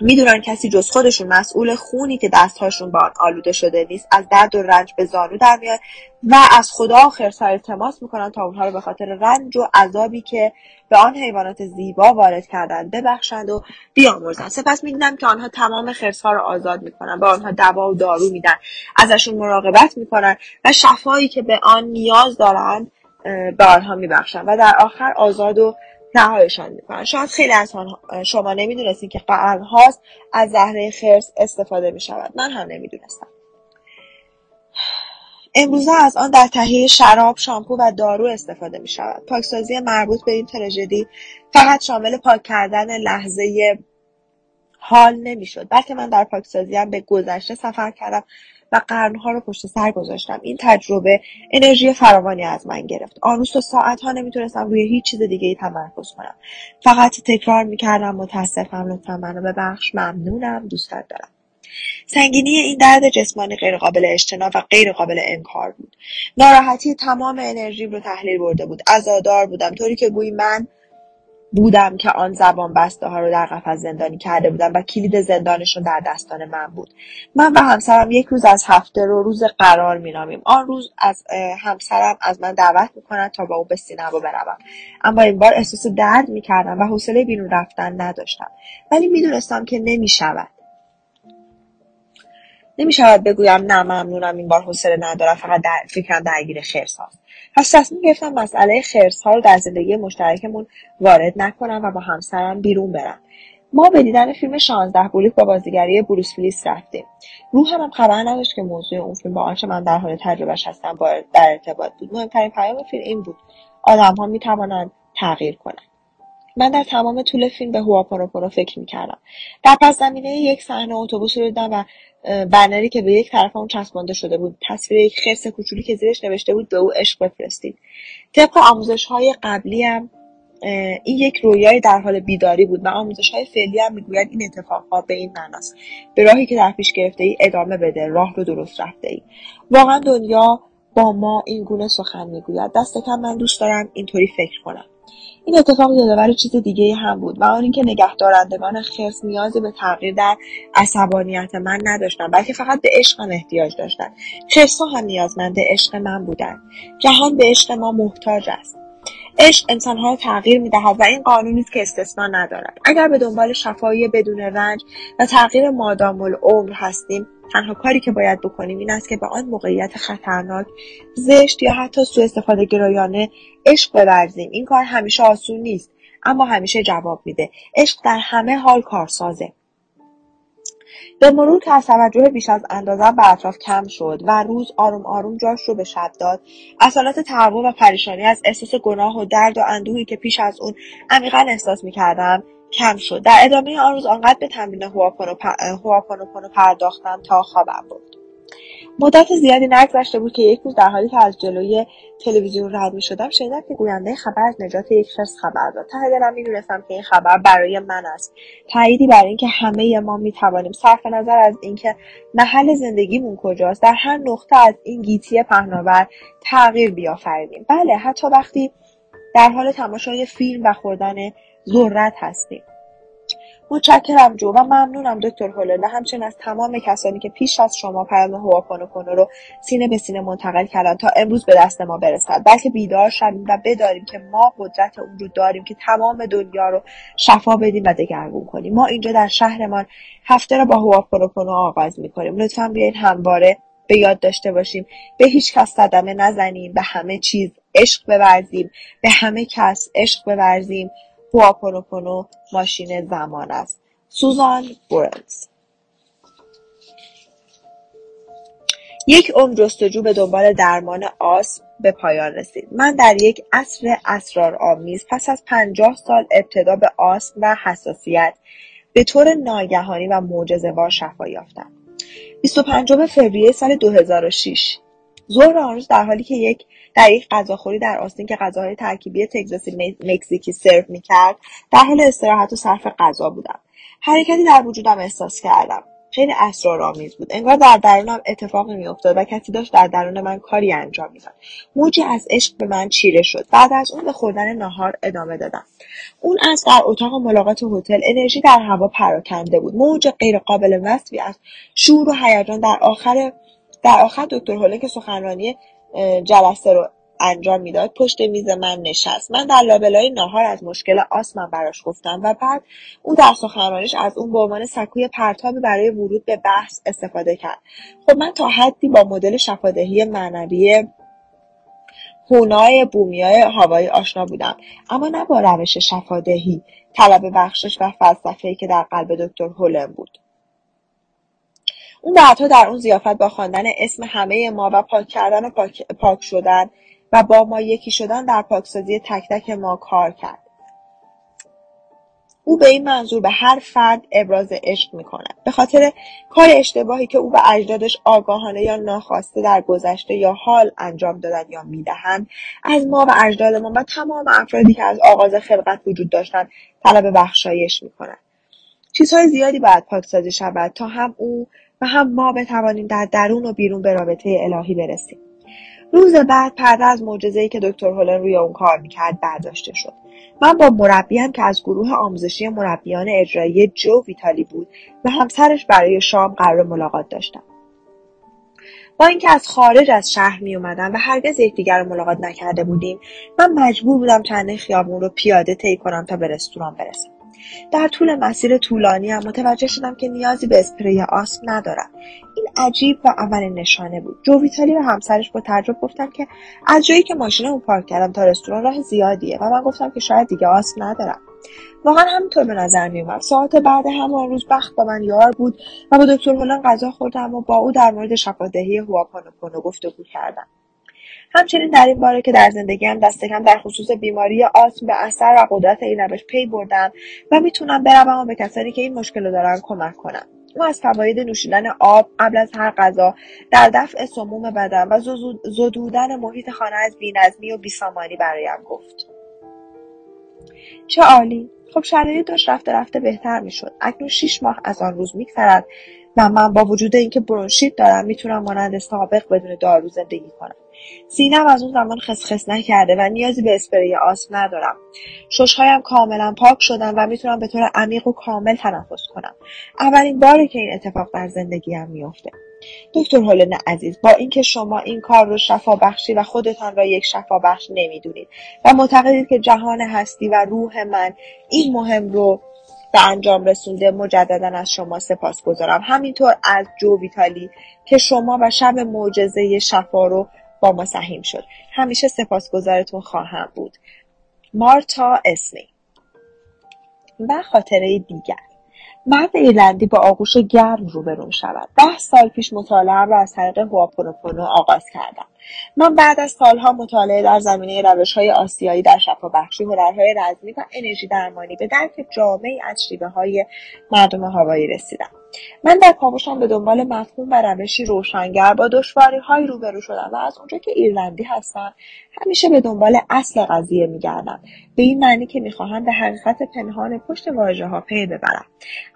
می‌دونن کسی جز خودشون مسئول خونی که دستهاشون با آن آلوده شده نیست از درد و رنج به زانو در میاد و از خدا خرسها التماس می‌کنن تا اونها رو به خاطر رنج و عذابی که به آن حیوانات زیبا وارد کردن ببخشند و بیامرزند. سپس می‌دیدم که آنها تمام خرسها رو آزاد می‌کنن به آنها دوا و دارو میدن ازشون مراقبت می‌کنن و شفایی که به آن نیاز دارند به آنها میبخشند و در آخر آزاد و نهایشان می‌کنن. شاید خیلی از شما نمی‌دونستید که قرنهاست از زهره خرس استفاده می‌شود. من هم نمی‌دونستم. امروزه از آن در تهیه شراب، شامپو و دارو استفاده می شود. پاکسازی مربوط به این تراژدی فقط شامل پاک کردن لحظه حال نمی‌شد بلکه من در پاکسازی هم به گذشته سفر کردم. قرنها رو پشت سر گذاشتم. این تجربه انرژی فراوانی از من گرفت. آن روز تا ساعتها نمی‌تونستم روی هیچ چیز دیگه ای تمرکز کنم. فقط تکرار می‌کردم متاسفم لطفا منو ببخش. ممنونم دوستت دارم. سنگینی این درد جسمانی غیرقابل اجتناب و غیرقابل انکار بود. ناراحتی تمام انرژیم رو تحلیل برده بود. عزادار بودم. طوری که گویی من بودم که آن زبان بسته ها رو در قفس زندانی کرده بودم و کلید زندانشون در دستان من بود. من و همسرم یک روز از هفته رو روز قرار مینامیم. آن روز از همسرم از من دعوت می‌کند تا با او به سینما بروم. اما این بار احساس درد می‌کردم و حوصله بیرون رفتن نداشتم. ولی می‌دونستم که نمی‌شود. نمی‌شود بگویم نه ممنونم این بار حوصله ندارم فقط در فکرم درگیر خرس هاست پس تصمیم گرفتم مسئله خرس ها رو در زندگی مشترکمون وارد نکنم و با همسرم بیرون برم. ما به دیدن فیلم 16 بولیک با بازیگری بروس ویلیس رفتیم. روحم هم خبر نداشت که موضوع اون فیلم با آنچه من در حال تجربهش هستم با در ارتباط بود. مهمترین پیام فیلم این بود. آدم ها می توانند تغییر کنند. من در تمام طول فیلم به هواپونوپونو فکر می‌کردم. در پس زمینه یک صحنه اتوبوس رو دیدم و بنری که به یک طرف اون چسبانده شده بود تصویر یک خرس کوچولی که زیرش نوشته بود به او عشق بفرستید. طبق آموزش های قبلی هم این یک رویای در حال بیداری بود و آموزش های فعلی هم می‌گوید این اتفاقها به این معناست. به راهی که در پیش گرفته ای ادامه بده راه رو درست رفته ای واقعا دنیا با ما این گونه سخن می‌گوید. دست کم من دوست دارم اینطوری فکر کنم. این اتفاق یادآور چیز دیگه هم بود. و آن اینکه نگهدارندگان خرس نیازی به تغییر در عصبانیت من نداشتن بلکه فقط به عشقم احتیاج داشتن خرسها هم نیازمند عشق من بودند. جهان به عشق ما محتاج است. عشق انسانها را تغییر می‌دهد و این قانونی است که استثنا ندارد. اگر به دنبال شفایی بدون رنج و تغییر مادام العمر هستیم تنها کاری که باید بکنیم این است که به آن موقعیت خطرناک زشت یا حتی سوء استفاده گرایانه عشق بورزیم. این کار همیشه آسون نیست اما همیشه جواب میده. عشق در همه حال کارسازه. به مرور که از توجه بیش از اندازه به اطراف کم شد و روز آروم آروم جاش رو به شب داد اصالت تهوع و پریشانی از احساس گناه و درد و اندوهی که پیش از اون عمیقا احساس می‌کردم کم شد. در ادامه آن روز آنقدر به تمرین هواپونوپونو پرداختم تا خوابم برد. مدت زیادی نگذشته بود که یک روز در حالی که از جلوی تلویزیون رد می شدم شنیدم که گوینده خبر از نجات یک خرس خبر داد. ته دلم می‌دونستم که این خبر برای من است. تاییدی برای اینکه همه ما می توانیم صرف نظر از اینکه محل زندگیمون کجاست در هر نقطه از این گیتی پهناور تغییر بیافرینیم. بله حتی وقتی در حال تماشای فیلم و خوردن ذرت هستیم. متشکرم جو و ممنونم دکتر هولنده همچنین از تمام کسانی که پیش از شما پیام هواپونوپونو رو سینه به سینه منتقل کردن تا امروز به دست ما برسد بلکه بیدار شویم و بداریم که ما قدرت اون رو داریم که تمام دنیا رو شفا بدیم و دگرگون کنیم. ما اینجا در شهرمان هفته رو با هواپونوپونو آغاز می‌کنیم. لطفا بیاین همواره به یاد داشته باشیم. به هیچ کس صدمه نزنیم. به همه چیز عشق بورزیم. به همه کس عشق بورزیم. هواپونوپونو ماشین زمان است. سوزان بورنز یک عمر جستجو به دنبال درمان آسم به پایان رسید. من در یک عصر اسرارآمیز پس از پنجاه سال ابتدا به آسم و حساسیت به طور ناگهانی و معجزه‌وار شفا یافتم. 25 فوریه سال 2006 ظهر آن روز در حالی که یک در یک غذاخوری در آستین که غذاهای ترکیبی تگزاسی مکزیکی سرو می‌کرد در حال استراحت و صرف غذا بودم. حرکتی در وجودم احساس کردم. خیلی اسرارآمیز بود. انگار در درونم اتفاقی میافتاد و کسی داشت در درون من کاری انجام می‌داد. موجی از عشق به من چیره شد. بعد از اون به خوردن ناهار ادامه دادم. اون از در اتاق ملاقات هتل انرژی در هوا پراکنده بود. موج غیرقابل وصفی از شور و هیجان در آخر در آخر دکتر هوله که سخنرانی جلسه رو انجام می‌داد پشت میز من نشست. من در لابلای ناهار از مشکل آسمم براش گفتم و بعد او در سخنرانیش از اون به عنوان سکوی پرتابی برای ورود به بحث استفاده کرد. خب من تا حدی با مدل شفادهی معنوی هونای بومیای هوایی آشنا بودم. اما نه با روش شفادهی طلب بخشش و فلسفهای که در قلب دکتر هولن بود. اون بعدها در اون زیافت با خواندن اسم همه ما و پاک کردن و پاک, پاک شدن و با ما یکی شدن در پاکسازی تک تک ما کار کرد. او به این منظور به هر فرد ابراز عشق می‌کند. به خاطر کار اشتباهی که او به اجدادش آگاهانه یا ناخواسته در گذشته یا حال انجام دادن یا می‌دهند از ما و اجدادمان و تمام افرادی که از آغاز خلقت وجود داشتند طلب بخشایش می‌کنند چیزهای زیادی باید پاکسازی شود تا هم او و هم ما بتوانیم در درون و بیرون به رابطه الهی برسیم. روز بعد پرده از معجزه‌ای که دکتر هولن روی اون کار می‌کرد برداشته شد. من با مربیم که از گروه آموزشی مربیان اجرایی جو ویتالی بود و همسرش برای شام قرار ملاقات داشتم. با اینکه از خارج از شهر می اومدم و هرگز یکدیگر ملاقات نکرده بودیم من مجبور بودم چند خیابون رو پیاده طی کنم تا به رستوران برسم. در طول مسیر طولانی هم متوجه شدم که نیازی به اسپری آسم ندارم. این عجیب و اولین نشانه بود. جو ویتالی و همسرش با تعجب گفتن که از جایی که ماشینمو پارک کردم تا رستوران راه زیادیه و من گفتم که شاید دیگه آسم ندارم. واقعا همینطور به نظر میومد ساعت بعد همان روز بخت با من یار بود و با دکتر هلن غذا خوردم و با او در مورد شفادهی هواپانوپونو گفتگو کردم. همچنین در این باره که در زندگیم دست کم در خصوص بیماری آسم به اثر و قدرت این روش پی بردم و می‌تونم بروم و به کسانی که این مشکل رو دارن کمک کنم. او از فواید نوشیدن آب قبل از هر غذا در دفع سموم بدن و زدودن محیط خانه از بینظمی و بیسامانی برایم گفت. چه عالی! خب شرایط داشت رفته رفته بهتر می‌شد. اکنون شیش ماه از آن روز میگذرد و من با وجود اینکه برونشیت دارم می‌تونم مانند سابق بدون دارو زندگی کنم. سینم از اون زمان خسخس نکرده و نیازی به اسپری آسم ندارم. ششهایم کاملا پاک شدن و می‌تونم به طور عمیق و کامل تنفس کنم. اولین باره که این اتفاق در زندگیم میافته. دکتر هولن عزیز با اینکه شما این کار رو شفا بخشی و خودتان را یک شفا بخش نمی‌دونید و معتقدید که جهان هستی و روح من این مهم رو به انجام رسونده مجددا از شما سپاس گذارم همینطور از جو ویتالی که شما و شب معجزه شفا رو با ما سهیم شد. همیشه سپاسگزارتون خواهم بود. مارتا اسمی. و خاطره دیگر. مرد ایرلندی با آغوش گرم روبرو شود ده سال پیش مطالعه را از طریق هواپونوپونو آغاز کردم. من بعد از سالها مطالعه در زمینه های آسیایی در شفابخشی هنرهای رزمی و انرژی درمانی به درک جامعی از شیوه های مردم هوایی رسیدم. من در کاوشم به دنبال مفهوم و روشی روشنگر با های روبرو شدم و از اونجا که ایرلندی هستم همیشه به دنبال اصل قضیه میگردم. به این معنی که می‌خواهم به حقیقت پنهان پشت واژه ها پی ببرم.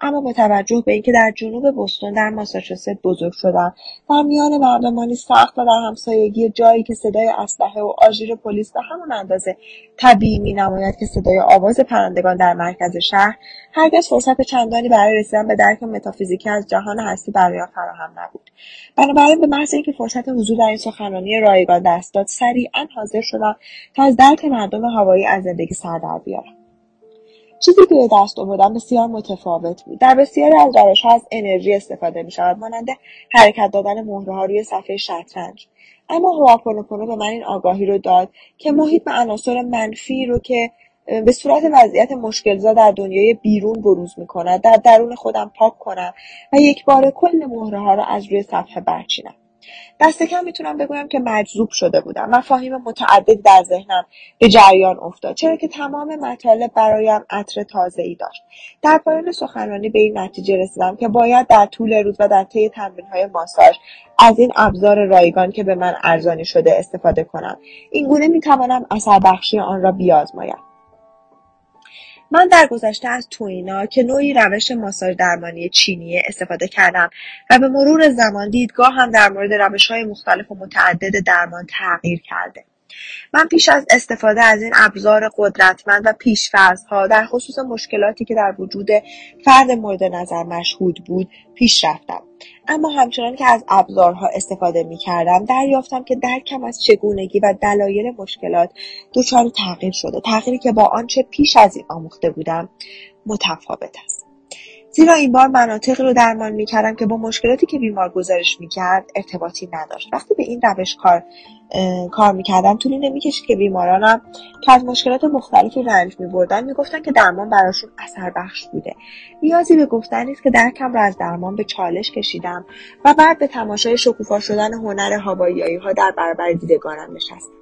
اما با توجه به اینکه در جنوب بوستون در ماساچوست بزرگ شدم در میان مردمانی سخت و در همسایگی جایی که صدای اسلحه و آژیر پلیس به همون اندازه طبیعی مینماید که صدای آواز پرندگان در مرکز شهر هرگز فرصت چندانی برای رسیدن به درک متافیزیکی از جهان هستی برایم فراهم نبود. بنابراین به محض اینکه فرصت حضور در این سخنرانی رایگان دست داد سریعا حاضر شدم تا از درک مردم هوایی از زندگی سر در بیارم. چیزی که به دست آوردم بسیار متفاوت بود. در بسیاری از روشها از انرژی استفاده می شود مانند حرکت دادن مهره ها روی صفحه شطرنج. اما هواپونوپونو به من این آگاهی رو داد که محیط به عناصر منفی رو که به صورت وضعیت مشکلزا در دنیای بیرون بروز می کند در درون خودم پاک کنم و یک بار کل مهره ها را از روی صفحه برچینم. دست کم می‌تونم بگویم که مجذوب شده بودم. مفاهیم متعدد در ذهنم به جریان افتاد چرا که تمام مطالب برایم عطر تازه ای داشت. در پایان سخنرانی به این نتیجه رسیدم که باید در طول روز و در طی تمرین های ماساژ از این ابزار رایگان که به من ارزانی شده استفاده کنم. اینگونه می‌توانم اثر بخشی آن را بیازمایم. من در گذشته از توینا که نوعی روش ماساژ درمانی چینیه استفاده کردم و به مرور زمان دیدگاه هم در مورد روش های مختلف و متعدد درمان تغییر کرده. من پیش از استفاده از این ابزار قدرتمند و ها در خصوص مشکلاتی که در وجود فرد مورد نظر مشهود بود پیش رفتم. اما همچنان که از ابزارها استفاده می کردم دریافتم که درکم از چگونگی و دلایل مشکلات دچار تغییر شده تغییری که با آنچه پیش از این آموخته بودم متفاوت است. زیرا این بار مناطقی رو درمان می‌کردم که با مشکلاتی که بیمار گزارش می‌کرد ارتباطی نداشت. وقتی به این روش کار کار می‌کردم طولی نمی‌کشید که بیمارانم که از مشکلات مختلفی رنج میبردن می‌گفتن که درمان براشون اثر بخش بوده. نیازی به گفتن نیست که درکم را از درمان به چالش کشیدم و بعد به تماشای شکوفا شدن هنر هواییایی ها در برابر دیدگانم نشستم.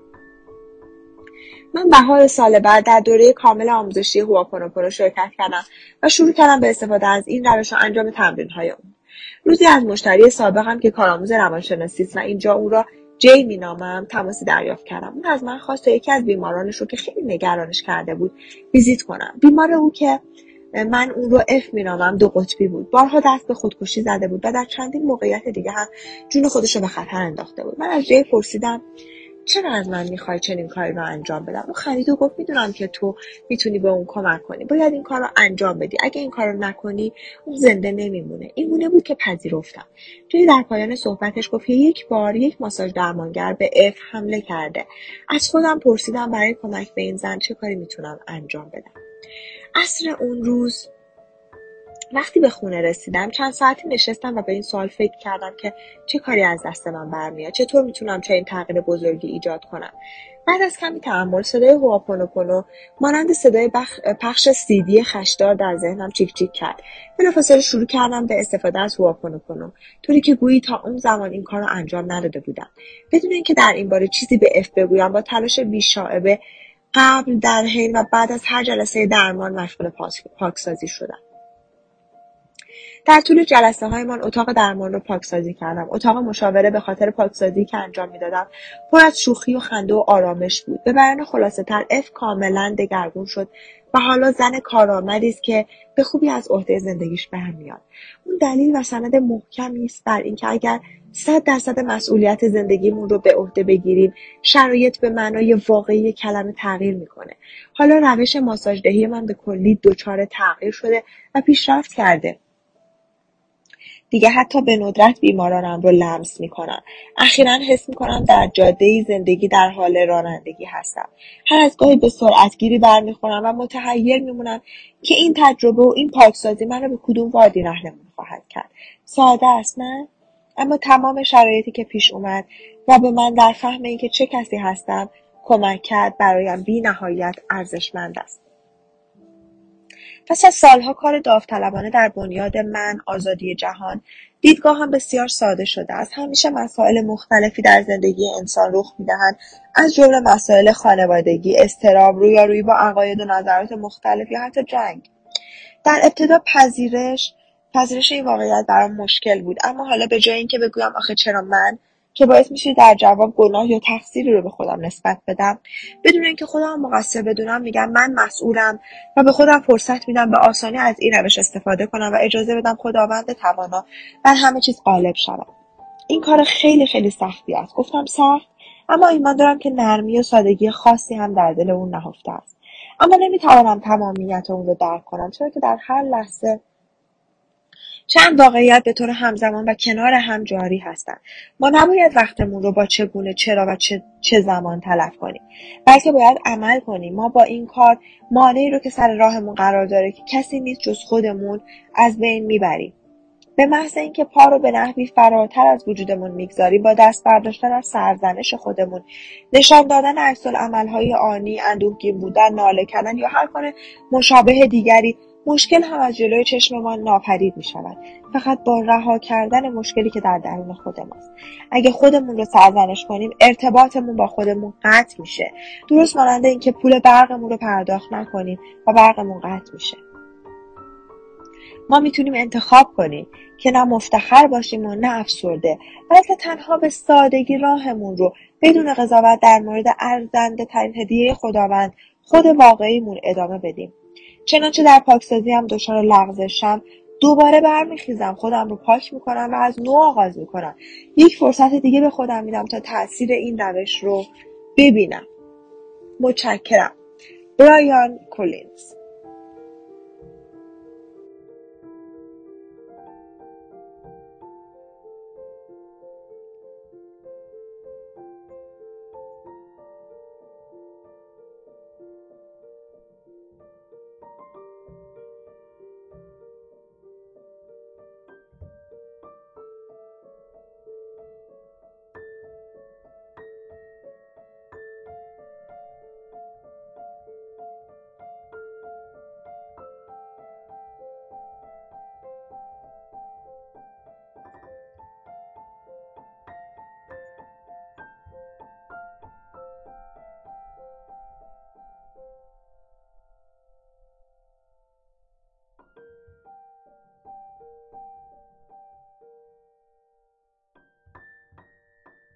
من بهار سال بعد در دوره کامل آموزشی هواپونوپونو شرکت کردم و شروع کردم به استفاده از این روش و انجام تمرین های اون. روزی از مشتری سابقم که کارآموز روانشناسی است و اینجا او را جی مینامم تماسی دریافت کردم. اون از من خواست تا یکی از بیمارانش رو که خیلی نگرانش کرده بود ویزیت کنم. بیمار او که من اون رو اف مینامم دو قطبی بود. بارها دست به خودکشی زده بود و در چندین موقعیت دیگه هم جون خودش رو به خطر انداخته بود. من از جی پرسیدم چرا از من می‌خوای چنین کاری رو انجام بدم؟ اون خرید و گفت می‌دونم که تو می‌تونی به اون کمک کنی. باید این کار رو انجام بدی. اگه این کار رو نکنی اون زنده نمیمونه. این گونه بود که پذیرفتم. توی در پایان صحبتش گفت یک بار یک ماساژ درمانگر به اف حمله کرده. از خودم پرسیدم برای کمک به این زن چه کاری می‌تونم انجام بدم. اصر اون روز وقتی به خونه رسیدم چند ساعتی نشستم و به این سوال فکر کردم که چه کاری از دست من برمیاد چطور می‌تونم چه این تغییر بزرگی ایجاد کنم. بعد از کمی تحمل صدای هواپونوپونو مانند صدای پخش سیدی خشدار در ذهنم چیک چیک کرد. بلافاصله شروع کردم به استفاده از هواپونوپونو. طوری که گویی تا اون زمان این کار رو انجام نداده بودم. بدون اینکه در این باره چیزی به اف بگویم با تلاش بیشاعبه قبل در حین و بعد از هر جلسه درمان مشغول پاکسازی شدم. در طول جلسه هایمان اتاق درمان رو پاکسازی کردم. اتاق مشاوره به خاطر پاکسازی که انجام می‌دادم پر از شوخی و خنده و آرامش بود. به بیان خلاصه تر اف کاملا دگرگون شد و حالا زن کارآمدی است که به خوبی از عهده زندگیش برمیاد اون دلیل و سند محکمی است بر اینکه اگر صد درصد مسئولیت زندگیمون رو به عهده بگیریم شرایط به معنای واقعی کلمه تغییر می‌کنه. حالا روش ماساژدهی من به کلی دچار تغییر شده و پیشرفت کرده. دیگه حتی به ندرت بیمارانم رو لمس می‌کنم اخیرا حس می‌کنم در جاده زندگی در حال رانندگی هستم. هر از گاهی به سرعتگیری برمیخورم و متحیر میمونم که این تجربه و این پاکسازی منو به کدوم وادی رهنمون خواهد کرد. ساده است نه؟ اما تمام شرایطی که پیش اومد و به من در فهم اینکه چه کسی هستم کمک کرد برایم بی نهایت ارزشمند است. پس از سالها کار داوطلبانه در بنیاد من آزادی جهان دیدگاهم بسیار ساده شده است. همیشه مسائل مختلفی در زندگی انسان رخ می‌دهند. از جمله مسائل خانوادگی استراب رویارویی با عقاید و نظرات مختلف یا حتی جنگ. در ابتدا پذیرش پذیرش این واقعیت برام مشکل بود. اما حالا به جای اینکه بگویم آخه چرا من که باعث میشه در جواب گناه یا تقصیری رو به خودم نسبت بدم. بدون اینکه خودم مقصر بدونم میگم من مسئولم و به خودم فرصت میدم به آسانی از این روش استفاده کنم و اجازه بدم خداوند توانا بر همه چیز غالب شود. این کار خیلی خیلی سختی است. گفتم سخت اما ایمان دارم که نرمی و سادگی خاصی هم در دل اون نهفته است. اما نمی‌توانم تمامیت اون رو درک کنم چرا که در هر لحظه چند واقعیت به طور همزمان و کنار هم جاری هستند. ما نباید وقتمون رو با چگونه چرا و چه, چه زمان تلف کنیم. بلکه باید عمل کنیم. ما با این کار مانعی رو که سر راهمون قرار داره که کسی نیست جز خودمون از بین می‌بریم. به محض اینکه پا رو به نحوی فراتر از وجودمون می‌گذاریم با دست برداشتن از سرزنش خودمون نشان دادن عکس عملهای آنی اندوهگین بودن ناله کردن یا هر کار مشابه دیگری مشکل هم از جلوی چشممان ناپدید می شود. فقط با رها کردن مشکلی که در درون خود ماست. اگه خودمون رو سرزنش کنیم ارتباطمون با خودمون قطع میشه. درست مانند اینکه پول برقمون رو پرداخت نکنیم و برقمون قطع میشه. ما می‌تونیم انتخاب کنیم که نه مفتخر باشیم و نه افسرده بلکه تنها به سادگی راهمون رو بدون قضاوت در مورد ارزنده ترین هدیه خداوند خود واقعیمون ادامه بدیم چنانچه در پاکسازی هم دچار لغزشم دوباره برمیخیزم خودم رو پاک می‌کنم و از نو آغاز می‌کنم. یک فرصت دیگه به خودم میدم تا تاثیر این روش رو ببینم. متشکرم. برایان کولینز.